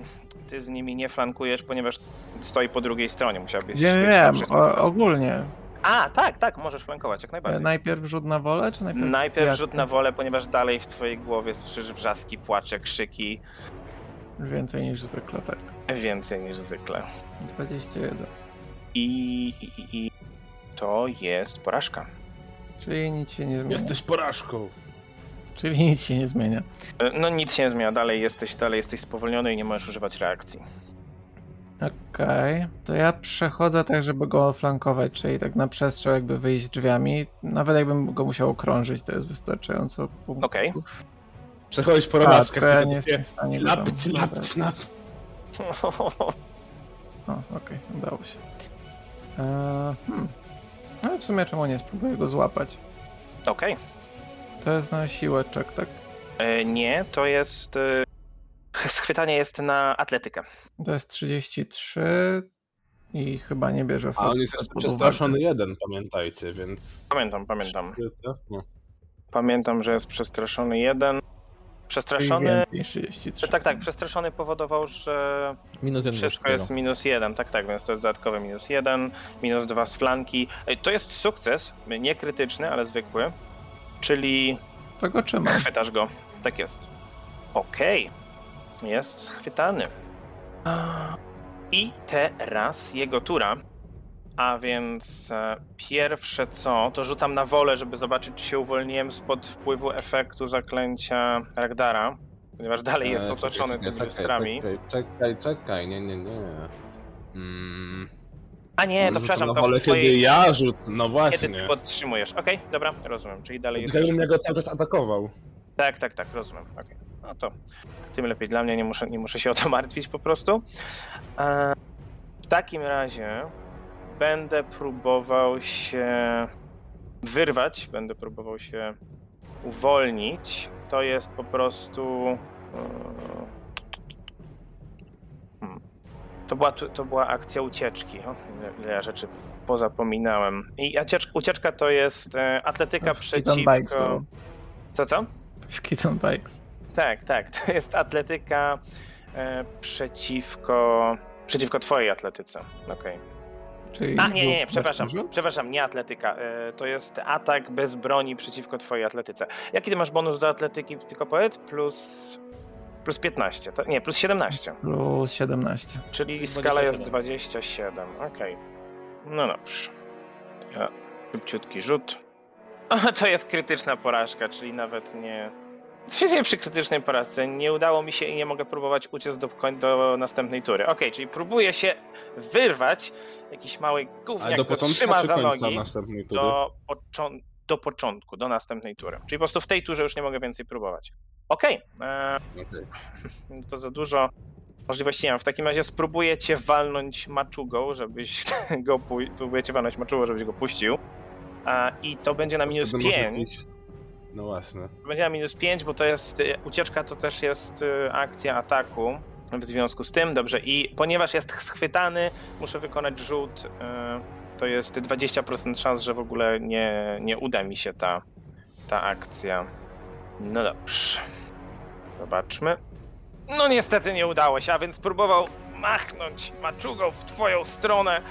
ty z nimi nie flankujesz, ponieważ stoi po drugiej stronie. Musiałbyś... Wiem, przy- o, ogólnie. A, tak, tak, możesz flankować, jak najbardziej. Najpierw rzut na wolę, czy najpierw Najpierw jasne? rzut na wolę, ponieważ dalej w twojej głowie słyszysz wrzaski, płacze, krzyki. Więcej niż zwykle, tak. Więcej niż zwykle. 21. I, i, i, to jest porażka. Czyli nic się nie zmienia. Jesteś porażką. Czyli nic się nie zmienia. E, No nic się nie zmienia, dalej jesteś, dalej jesteś spowolniony i nie możesz używać reakcji. Okej, to ja przechodzę tak, żeby go flankować, czyli tak na przestrzał jakby wyjść drzwiami. Nawet jakbym go musiał okrążyć, to jest wystarczająco punktów. Okej. Przechodzisz po A, robaczkach, ja nie jestem w stanie slap, slap. O, okej, udało się. Eee, hmm. No w sumie czemu nie? Spróbuję go złapać. Okej. To jest na siłeczek, tak? E, Nie, to jest... e, Schwytanie jest na atletykę. To jest 33 i chyba nie bierze A on jest jeszcze przestraszony jeden, pamiętajcie, więc... Pamiętam, pamiętam. No. Pamiętam, że jest przestraszony jeden. Przestraszony... więcej niż 33. Tak, tak, przestraszony powodował, że Minus jeden wszystko jest minus jeden, tak, tak, więc to jest dodatkowe minus jeden, minus dwa z flanki. Ej, To jest sukces, nie krytyczny, ale zwykły, czyli To go trzymam. chwytasz go. Tak jest. Okej, jest schwytany. I teraz jego tura. A więc e, pierwsze co, to rzucam na wolę, żeby zobaczyć, czy się uwolniłem spod wpływu efektu zaklęcia Ragdara, ponieważ dalej jest Eee, otoczony tymi lustrami. Czekaj, czekaj, czekaj, nie, nie, nie. Mm, A nie, to przepraszam, to wolę, w twojej... kiedy ja rzucę, no Kiedy właśnie. ty podtrzymujesz. Okej, dobra, rozumiem, czyli dalej jest... Gdybym go cały czas atakował. Tak, tak, tak, rozumiem. Okej. No to tym lepiej dla mnie, nie muszę, nie muszę się o to martwić po prostu. E, w takim razie będę próbował się wyrwać, będę próbował się uwolnić. To jest po prostu. e. To była, to była akcja ucieczki. O, ile, ile ja rzeczy pozapominałem. I ucieczka, ucieczka to jest e, atletyka W Kids on Bikes przeciwko. było. Co, co? W Kids on Bikes. Tak, tak. To jest atletyka e, przeciwko. Przeciwko twojej atletyce. Okej. Czyli A, nie, nie, nie, przepraszam. Przepraszam, nie atletyka. E, to jest atak bez broni przeciwko twojej atletyce. Jaki ty masz bonus do atletyki? Tylko powiedz. Plus. Plus 15. To, nie, plus 17. Plus 17. Czyli Czyli skala jest 27. 27. Okej. No dobrze. Ja, szybciutki rzut. O, to jest krytyczna porażka, czyli nawet nie. Co się dzieje przy krytycznej porażce? Nie udało mi się i nie mogę próbować uciec do, koń- do następnej tury. Okej, czyli próbuję się wyrwać. Jakiś mały Ale gówniak do początku trzyma za nogi następnej tury? do, począ- do początku, do następnej tury. Czyli po prostu w tej turze już nie mogę więcej próbować. Okej, e, no to za dużo możliwości nie mam. W takim razie spróbuję cię walnąć maczugą, żebyś go pu- próbuję cię walnąć maczugą, żebyś go puścił. A, I to będzie na minus Wtedy może 5. jakiś- No właśnie. To będzie na minus 5, bo to jest. y, Ucieczka to też jest y, akcja ataku. W związku z tym, dobrze. I ponieważ jest schwytany, muszę wykonać rzut. y, To jest 20% szans, że w ogóle nie, nie uda mi się ta, ta akcja. No dobrze. Zobaczmy. No niestety nie udało się, a więc próbował machnąć maczugą w twoją stronę,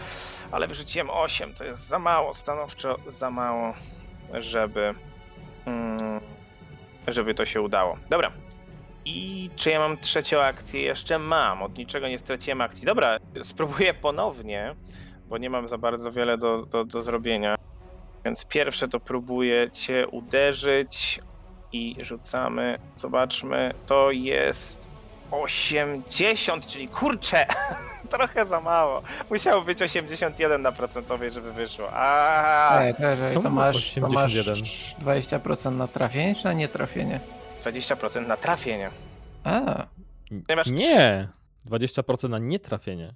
ale wyrzuciłem 8. To jest za mało, stanowczo za mało, żeby mm, żeby to się udało. Dobra. I czy ja mam trzecią akcję? Jeszcze mam. Od niczego nie straciłem akcji. Dobra, spróbuję ponownie, bo nie mam za bardzo wiele do, do, do zrobienia. Więc pierwsze to próbuję cię uderzyć i rzucamy. Zobaczmy. To jest 80, czyli kurczę, trochę za mało. Musiało być 81 na procentowej, żeby wyszło. A, to, to masz, to masz 81? 20% na trafienie czy na nietrafienie? 20% na trafienie. A, Ponieważ Nie! 20% na nietrafienie.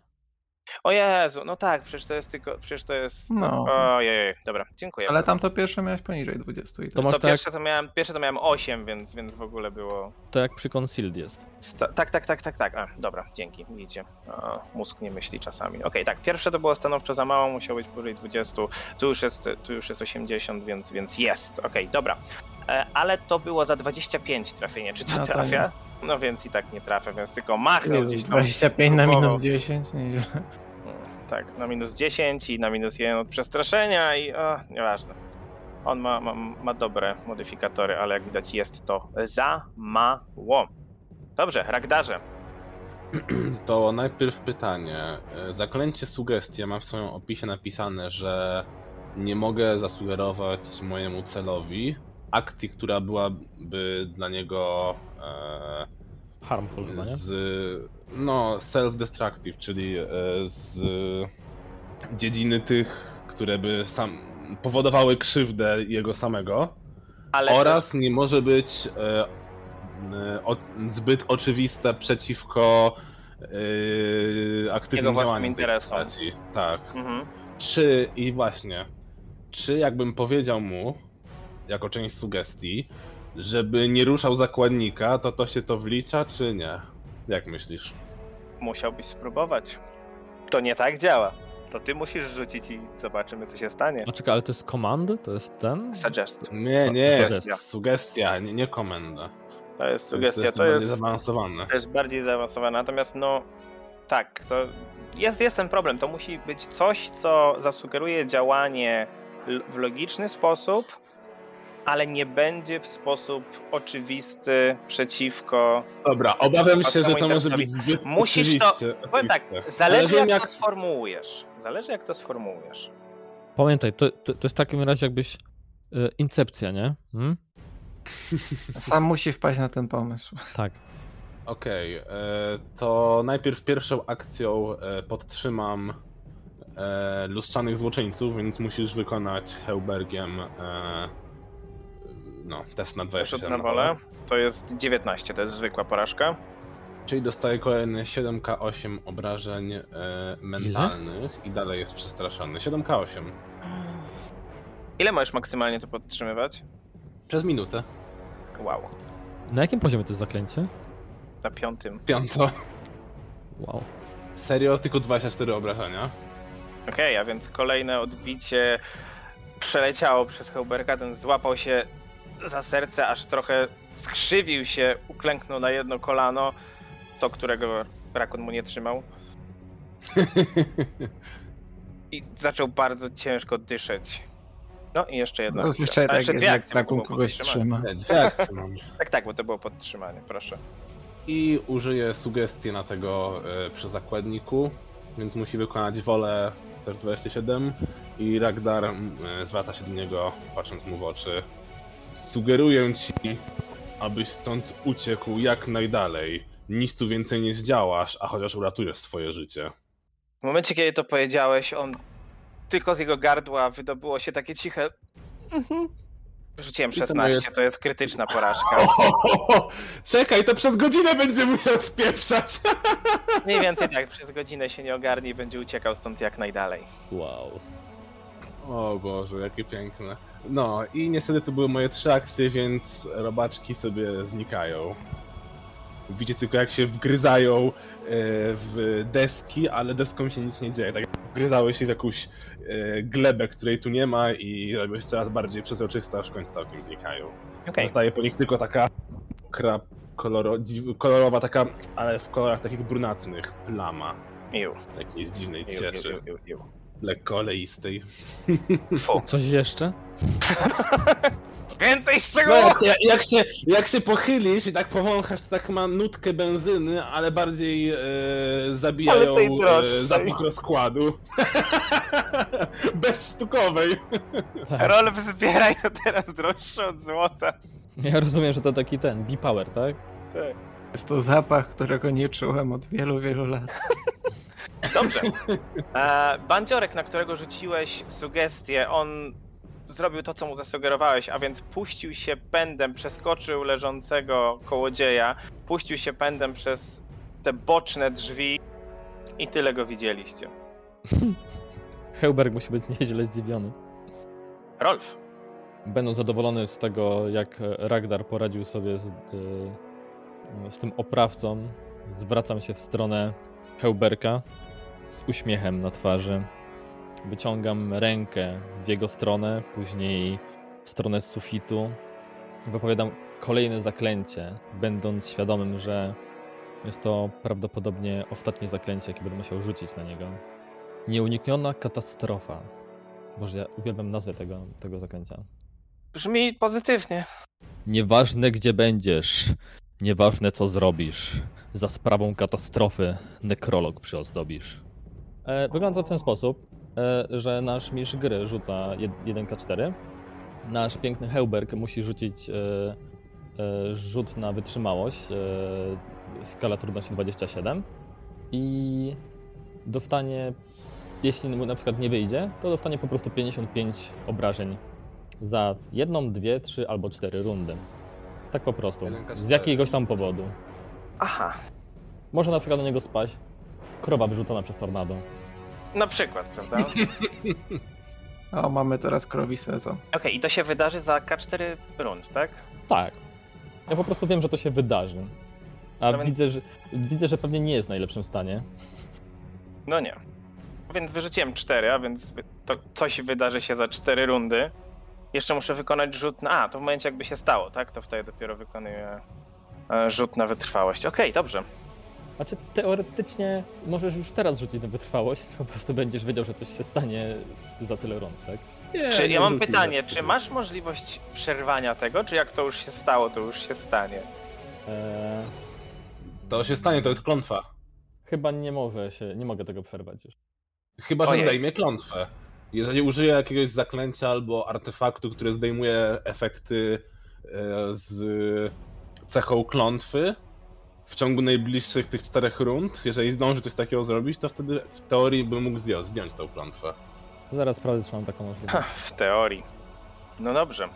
O Jezu, no tak, przecież to jest tylko, przecież to jest... No. Ojej, dobra, dziękuję. ale tam to pierwsze miałeś poniżej 20 i To masz To tak, pierwsze to miałem, pierwsze to miałem 8, więc, więc w ogóle było... tak jak przy Concealed jest. Sta- tak, tak, tak, tak, tak. A, dobra, dzięki, widzicie. O, mózg nie myśli czasami. Okej, tak, pierwsze to było stanowczo za mało, musiało być powyżej 20, tu już jest, tu już jest 80, więc, więc jest. Okej, dobra. E, ale to było za 25 trafienie, czy to No to trafia? No więc i tak nie trafia, więc tylko machnął gdzieś tam. 25 na minus 10, nieźle. Tak, na minus 10 i na minus 1 od przestraszenia i o, nieważne. On ma, ma, ma dobre modyfikatory, ale jak widać jest to za mało. Dobrze, Ragdarze. To najpierw pytanie. E, Zaklęcie sugestia ma w swoim opisie napisane, że nie mogę zasugerować mojemu celowi akcji, która byłaby dla niego Harmful chyba, nie? z no self-destructive, czyli e, z dziedziny tych, które by sam powodowały krzywdę jego samego. Ale Oraz nie może być e, e, o, zbyt oczywiste przeciwko e, aktywnym Jego działaniom tej interesom. postaci. Tak. Mhm. Czy i właśnie, czy jakbym powiedział mu, jako część sugestii, żeby nie ruszał zakładnika, to to się to wlicza, czy nie? Jak myślisz? Musiałbyś spróbować. To nie tak działa. To ty musisz rzucić i zobaczymy, co się stanie. A czekaj, ale to jest command? To jest ten? Suggest. Nie, nie, jest jest? sugestia, nie, nie komenda. To jest To jest, sugestia. To bardziej jest, zaawansowane. to jest bardziej zaawansowane. Natomiast no, tak, to jest, jest ten problem. To musi być coś, co zasugeruje działanie w logiczny sposób, ale nie będzie w sposób oczywisty przeciwko. Dobra, obawiam się, że to może być zbyt Musisz to-. Powiem tak, zależy jak, jak- to sformułujesz. Zależy jak to sformułujesz. Pamiętaj, to, to, to jest w takim razie jakbyś... y, incepcja, nie? Hmm? Sam musi wpaść na ten pomysł. Tak. Okej, e, to najpierw pierwszą akcją e, podtrzymam lustrzanych złoczyńców, więc musisz wykonać Heubergiem e, no, test na Rzut 27 na wolę. To jest 19, to jest zwykła porażka. Czyli dostaje kolejne 7k8 obrażeń e, mentalnych i dalej jest przestraszany. 7k8 Ile możesz maksymalnie to podtrzymywać? przez minutę. Wow. Na jakim poziomie to jest zaklęcie? Na piątym. Piąto. Wow. Serio, tylko 24 obrażenia. Okej, a więc kolejne odbicie przeleciało przez Heuberga, ten złapał się za serce, aż trochę skrzywił się, uklęknął na jedno kolano, to którego Rakon mu nie trzymał i zaczął bardzo ciężko dyszeć. No i jeszcze jedna. Zazwyczaj A tak jeszcze dwie jak akcje, było kogoś trzyma. Dwie akcje mam. Tak, tak, bo to było podtrzymanie, proszę. I użyje sugestii na tego e, przy zakładniku, więc musi wykonać wolę też 27 i Ragdar mm, e, zwraca się do niego, patrząc mu w oczy. Sugeruję ci, abyś stąd uciekł jak najdalej. Nic tu więcej nie zdziałasz, a chociaż uratujesz swoje życie. W momencie, kiedy to powiedziałeś, on tylko z jego gardła wydobyło się takie ciche. Mhm. Rzuciłem I to 16, moje- to jest krytyczna porażka. Czekaj, to przez godzinę będzie musiał spieprzać! Mniej więcej tak, przez godzinę się nie ogarnie i będzie uciekał stąd jak najdalej. Wow. O Boże, jakie piękne. No i niestety to były moje trzy akcje, więc robaczki sobie znikają. Widzicie tylko jak się wgryzają e, w deski, ale deskom się nic nie dzieje. Tak jak wgryzały się w jakąś e, glebę, której tu nie ma i robią się coraz bardziej przezroczyste, aż w końcu całkiem znikają. Okej, Zostaje po nich tylko taka koloro, kolorowa, taka, ale w kolorach takich brunatnych, plama Iu, jakiejś dziwnej iu, cieczy, iu, iu, iu. Lekko oleistej. Fu. Coś jeszcze? Więcej No, szczegółów! jak, jak, jak, się, jak się pochylisz i tak powąchasz, to tak ma nutkę benzyny, ale bardziej e, zabijają Ale tej e, zapach rozkładu. Bezstukowej. Tak. Rolf zbieraj to teraz droższe od złota. Ja rozumiem, że to taki ten, B-Power, tak? Tak. Jest to zapach, którego nie czułem od wielu, wielu lat. Dobrze. E, bandziorek, na którego rzuciłeś sugestię, on zrobił to, co mu zasugerowałeś, a więc puścił się pędem, przeskoczył leżącego kołodzieja, puścił się pędem przez te boczne drzwi i tyle go widzieliście. Heuberg musi być nieźle zdziwiony. Rolf, Będąc zadowolony z tego, jak Ragdar poradził sobie z, y, z tym oprawcą, zwracam się w stronę Heuberka z uśmiechem na twarzy. Wyciągam rękę w jego stronę, później w stronę sufitu. Wypowiadam kolejne zaklęcie, będąc świadomym, że jest to prawdopodobnie ostatnie zaklęcie, jakie będę musiał rzucić na niego. Nieunikniona katastrofa. Boże, ja uwielbiam nazwę tego, tego zaklęcia. brzmi pozytywnie. Nieważne gdzie będziesz, nieważne co zrobisz, za sprawą katastrofy nekrolog przyozdobisz. E, wygląda to w ten sposób, e, że nasz mistrz gry rzuca jed- 1k4. Nasz piękny Heuberg musi rzucić e, rzut na wytrzymałość, skala trudności 27 i dostanie, jeśli mu na przykład nie wyjdzie, to dostanie po prostu 55 obrażeń za jedną, dwie, trzy albo cztery rundy. Tak po prostu. Jeden K4. Z jakiegoś tam powodu. Aha, Może na przykład do niego spaść. Krowa wyrzucona przez tornado. na przykład, prawda? Okej, O, mamy teraz krowi sezon. i to się wydarzy za K4 rund, tak? Tak. Ja po prostu wiem, że to się wydarzy. A No więc- widzę, że, widzę, że pewnie nie jest w najlepszym stanie. No nie. Więc wyrzuciłem 4, a więc wy- to coś wydarzy się za 4 rundy. Jeszcze muszę wykonać rzut na. A, to w momencie jakby się stało, tak? To wtedy dopiero wykonuję e, rzut na wytrwałość. Okej, dobrze. Znaczy, teoretycznie możesz już teraz rzucić na wytrwałość, po prostu będziesz wiedział, że coś się stanie za tyle rund, tak? Nie, Czy, nie ja mam pytanie, czy masz możliwość przerwania tego, czy jak to już się stało, to już się stanie? Eee, To się stanie, to jest klątwa. chyba nie może się, nie mogę tego przerwać już. Chyba, że Ojej. zdejmie klątwę. Jeżeli użyję jakiegoś zaklęcia albo artefaktu, który zdejmuje efekty e, z cechą klątwy w ciągu najbliższych tych czterech rund, jeżeli zdąży coś takiego zrobić, to wtedy w teorii bym mógł zdjąć, zdjąć tą klątwę. Zaraz sprawdzę, czy mam taką możliwość. Ha, w teorii. No dobrze.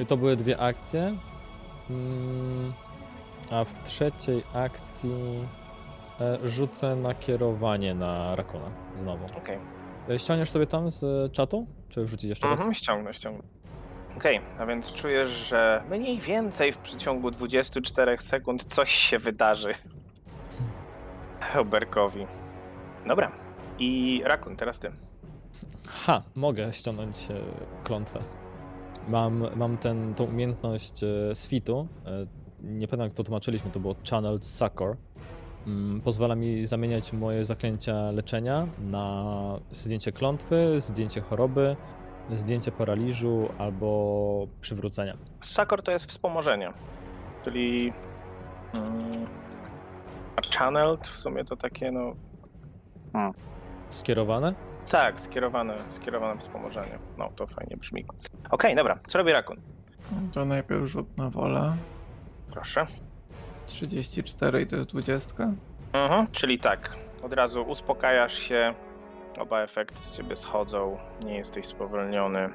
I to były dwie akcje. Mm, A w trzeciej akcji e, rzucę nakierowanie na Rakuna znowu. Okej. E, Ściągniesz sobie tam z e, czatu? Czy wrzucić jeszcze raz? Mhm, ściągnę, ściągnę. Okej, a więc czujesz, że mniej więcej w przeciągu 24 sekund coś się wydarzy. Heuberkowi. Dobra. I Rakun, teraz ty. Ha, mogę ściągnąć e, klątwę. Mam, mam ten, tą umiejętność e, Sfitu. E, nie pamiętam jak to tłumaczyliśmy, to było Channeled Succor. Mm, pozwala mi zamieniać moje zaklęcia leczenia na zdjęcie klątwy, zdjęcie choroby, zdjęcie paraliżu albo przywrócenia. Sakor to jest wspomożenie, czyli mm, a channeled w sumie to takie no Skierowane? tak, skierowane, skierowane wspomożenie. No to fajnie brzmi. Okej, dobra, co robi Rakun? To najpierw rzut na wolę. Proszę. 34 i to jest 20. Mhm, czyli tak, od razu uspokajasz się, oba efekty z ciebie schodzą, nie jesteś spowolniony.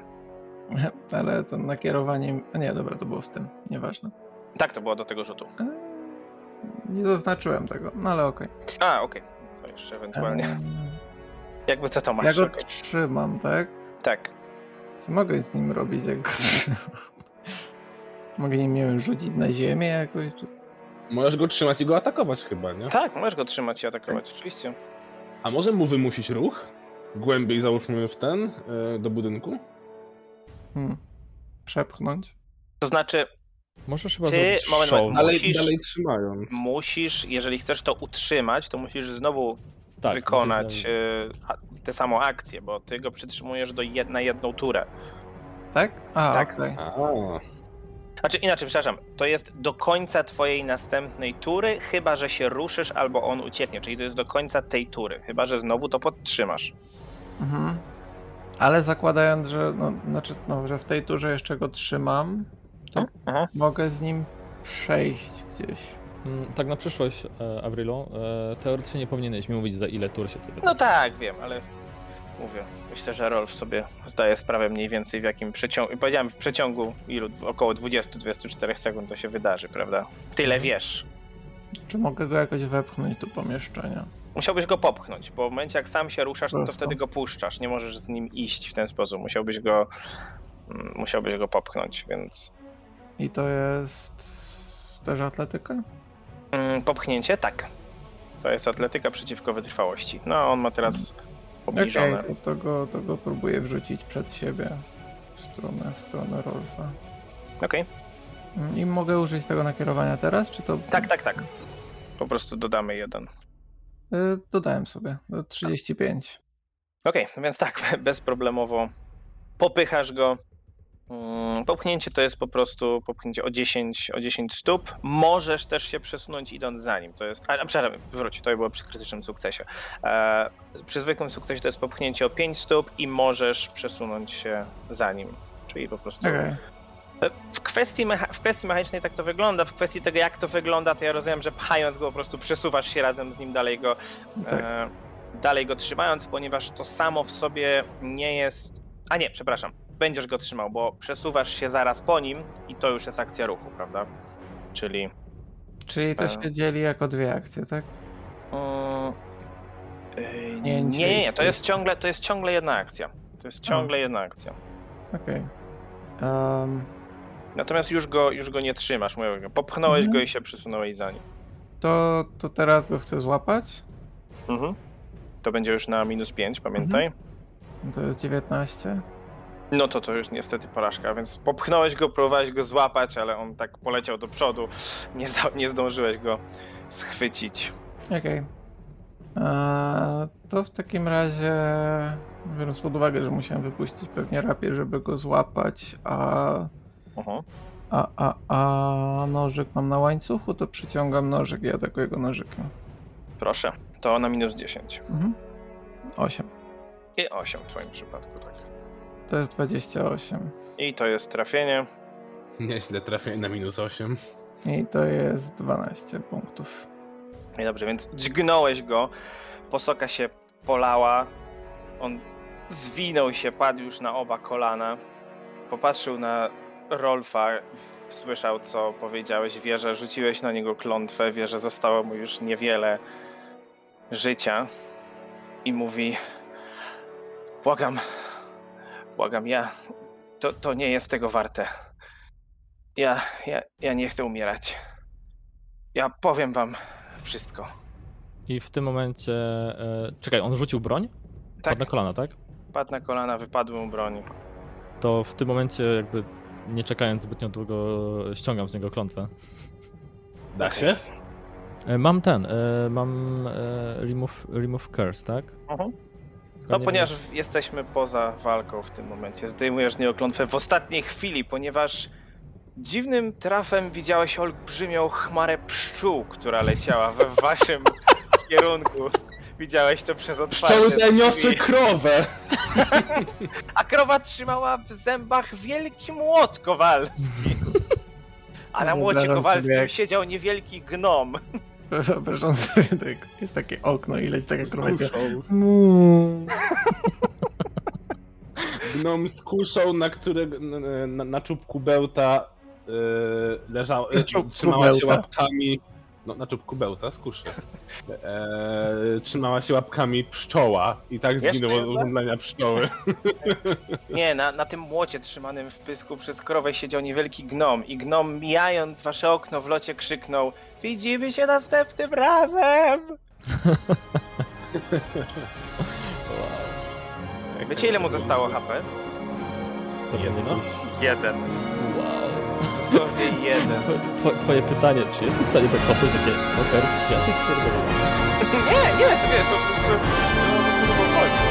Ale to nakierowanie. A nie, dobra, to było w tym. Nieważne. Tak, to było do tego rzutu. Eee, Nie zaznaczyłem tego, no ale okej. A, okej, to jeszcze ewentualnie. Eee, Jakby co to masz? Ja go trzymam, tak? Tak. Co mogę z nim robić, jak go trzymam? Mogę nim rzucić na ziemię jakoś? Czy... Możesz go trzymać i go atakować chyba, nie? Tak, możesz go trzymać i atakować, oczywiście. A może mu wymusić ruch? Głębiej załóżmy w ten, e, do budynku? Hmm. Przepchnąć? To znaczy, Możesz chyba Ty- moment, moment. Dalej, Musisz- dalej trzymając. musisz, jeżeli chcesz to utrzymać, to musisz znowu Tak, wykonać musisz y, a- tę samą akcję, bo ty go przytrzymujesz do jed, na jedną turę. Tak? A, Tak. okej. A, Znaczy inaczej, przepraszam, to jest do końca twojej następnej tury, chyba że się ruszysz albo on ucieknie, czyli to jest do końca tej tury, chyba że znowu to podtrzymasz. Mhm. Ale zakładając, że no, znaczy, no, że w tej turze jeszcze go trzymam, to Mhm. mogę z nim przejść gdzieś. Mm, Tak na przyszłość, e, Avrilu, e, teoretycznie nie powinieneś mi mówić za ile tur się wydarzy. No tak, wiem, ale mówię, myślę, że Rolf sobie zdaje sprawę mniej więcej w jakim przeciągu, powiedziałem w przeciągu ilu, około 20-24 sekund to się wydarzy, prawda? Tyle wiesz. Czy mogę go jakoś wepchnąć do pomieszczenia? Musiałbyś go popchnąć, bo w momencie jak sam się ruszasz, no to wtedy go puszczasz. Nie możesz z nim iść w ten sposób. Musiałbyś go, mm, musiałbyś go popchnąć, więc I to jest też atletyka? mm, popchnięcie tak. To jest atletyka przeciwko wytrwałości. No, on ma teraz Okej, obniżone. to, to, go, to go próbuję wrzucić przed siebie w stronę, w stronę Rolfa. Okej, Mm, I mogę użyć tego nakierowania teraz, czy to... tak, tak, tak. Po prostu dodamy jeden. Y, Dodałem sobie, do 35. Okej, no więc tak, bezproblemowo popychasz go. Mm, Popchnięcie to jest po prostu popchnięcie o 10, o 10 stóp. Możesz też się przesunąć idąc za nim. To jest. A, a, przepraszam, wróć, to było przy krytycznym sukcesie. E, przy zwykłym sukcesie to jest popchnięcie o 5 stóp i możesz przesunąć się za nim. Czyli po prostu. Okej. W kwestii, mecha- w kwestii mechanicznej tak to wygląda. W kwestii tego, jak to wygląda, to ja rozumiem, że pchając go po prostu przesuwasz się razem z nim dalej go Tak. e, dalej go trzymając, ponieważ to samo w sobie nie jest. A nie, przepraszam, będziesz go trzymał, bo przesuwasz się zaraz po nim i to już jest akcja ruchu, prawda? Czyli. Czyli to E. się dzieli jako dwie akcje, tak? Yy, nie, nie, nie, to jest ciągle, to jest ciągle jedna akcja. To jest ciągle jedna akcja. Okej. Em, Natomiast już go, już go nie trzymasz, mówię, popchnąłeś Mhm. go i się przesunąłeś za nim. to, to teraz go chcę złapać. Mhm. To będzie już na minus 5, pamiętaj. To jest 19. No to to już niestety porażka, więc popchnąłeś go, próbowałeś go złapać, ale on tak poleciał do przodu. Nie, zda, nie zdążyłeś go schwycić. Okej. Eee, To w takim razie, biorąc pod uwagę, że musiałem wypuścić pewnie rapię, żeby go złapać, a, Mhm. a, a, a nożyk mam na łańcuchu, to przyciągam nożyk i atakuję go nożykiem. Proszę, to na minus 10. Mhm. 8. I 8 w twoim przypadku, tak. To jest 28. I to jest trafienie. Nieźle trafię na minus 8. I to jest 12 punktów. I dobrze, więc dźgnąłeś go, posoka się polała, on zwinął się, padł już na oba kolana, popatrzył na Rolfa, słyszał co powiedziałeś, wie, że rzuciłeś na niego klątwę, wie, że zostało mu już niewiele życia i mówi błagam, błagam, ja, to, to nie jest tego warte. Ja, ja, ja nie chcę umierać. Ja powiem wam wszystko. I w tym momencie. E, czekaj, on rzucił broń? Tak, Padł na kolana, tak? padł na kolana, wypadły mu broni. To w tym momencie, jakby nie czekając zbytnio długo, ściągam z niego klątwę. Da się? E, mam ten, e, mam e, remove, remove curse, tak? Mhm. Tylko No nie ponieważ wiem- jesteśmy poza walką w tym momencie, zdejmujesz z niego klątwę w ostatniej chwili, ponieważ dziwnym trafem widziałeś olbrzymią chmarę pszczół, która leciała we waszym kierunku. Widziałeś to przez otwarte Pszczoły te niosły krowę! A krowa trzymała w zębach wielki młot kowalski. A na młocie kowalskim siedział niewielki gnom. Wyobrażam sobie, tak, jest takie okno i leci taka. Mu. Gnom z kuszą, na którego na, na, czubku bełta yy, leżał, Na yy, czubku trzymała się bełta. łapkami. No, na czubku bełta, z kuszy. E, trzymała się łapkami pszczoła i tak zginęło od urządzenia pszczoły. Nie, na, na tym młocie trzymanym w pysku przez krowę siedział niewielki gnom i gnom mijając wasze okno w locie krzyknął Widzimy się następnym razem! Wiecie ile mu zostało HP? To Jedno? Jeden. Wow. Dosłownie jeden. Twoje, twoje, twoje pytanie, czy jesteś w stanie tak cofnąć takie, okej, czy ja coś? Nie, nie, wiesz, po prostu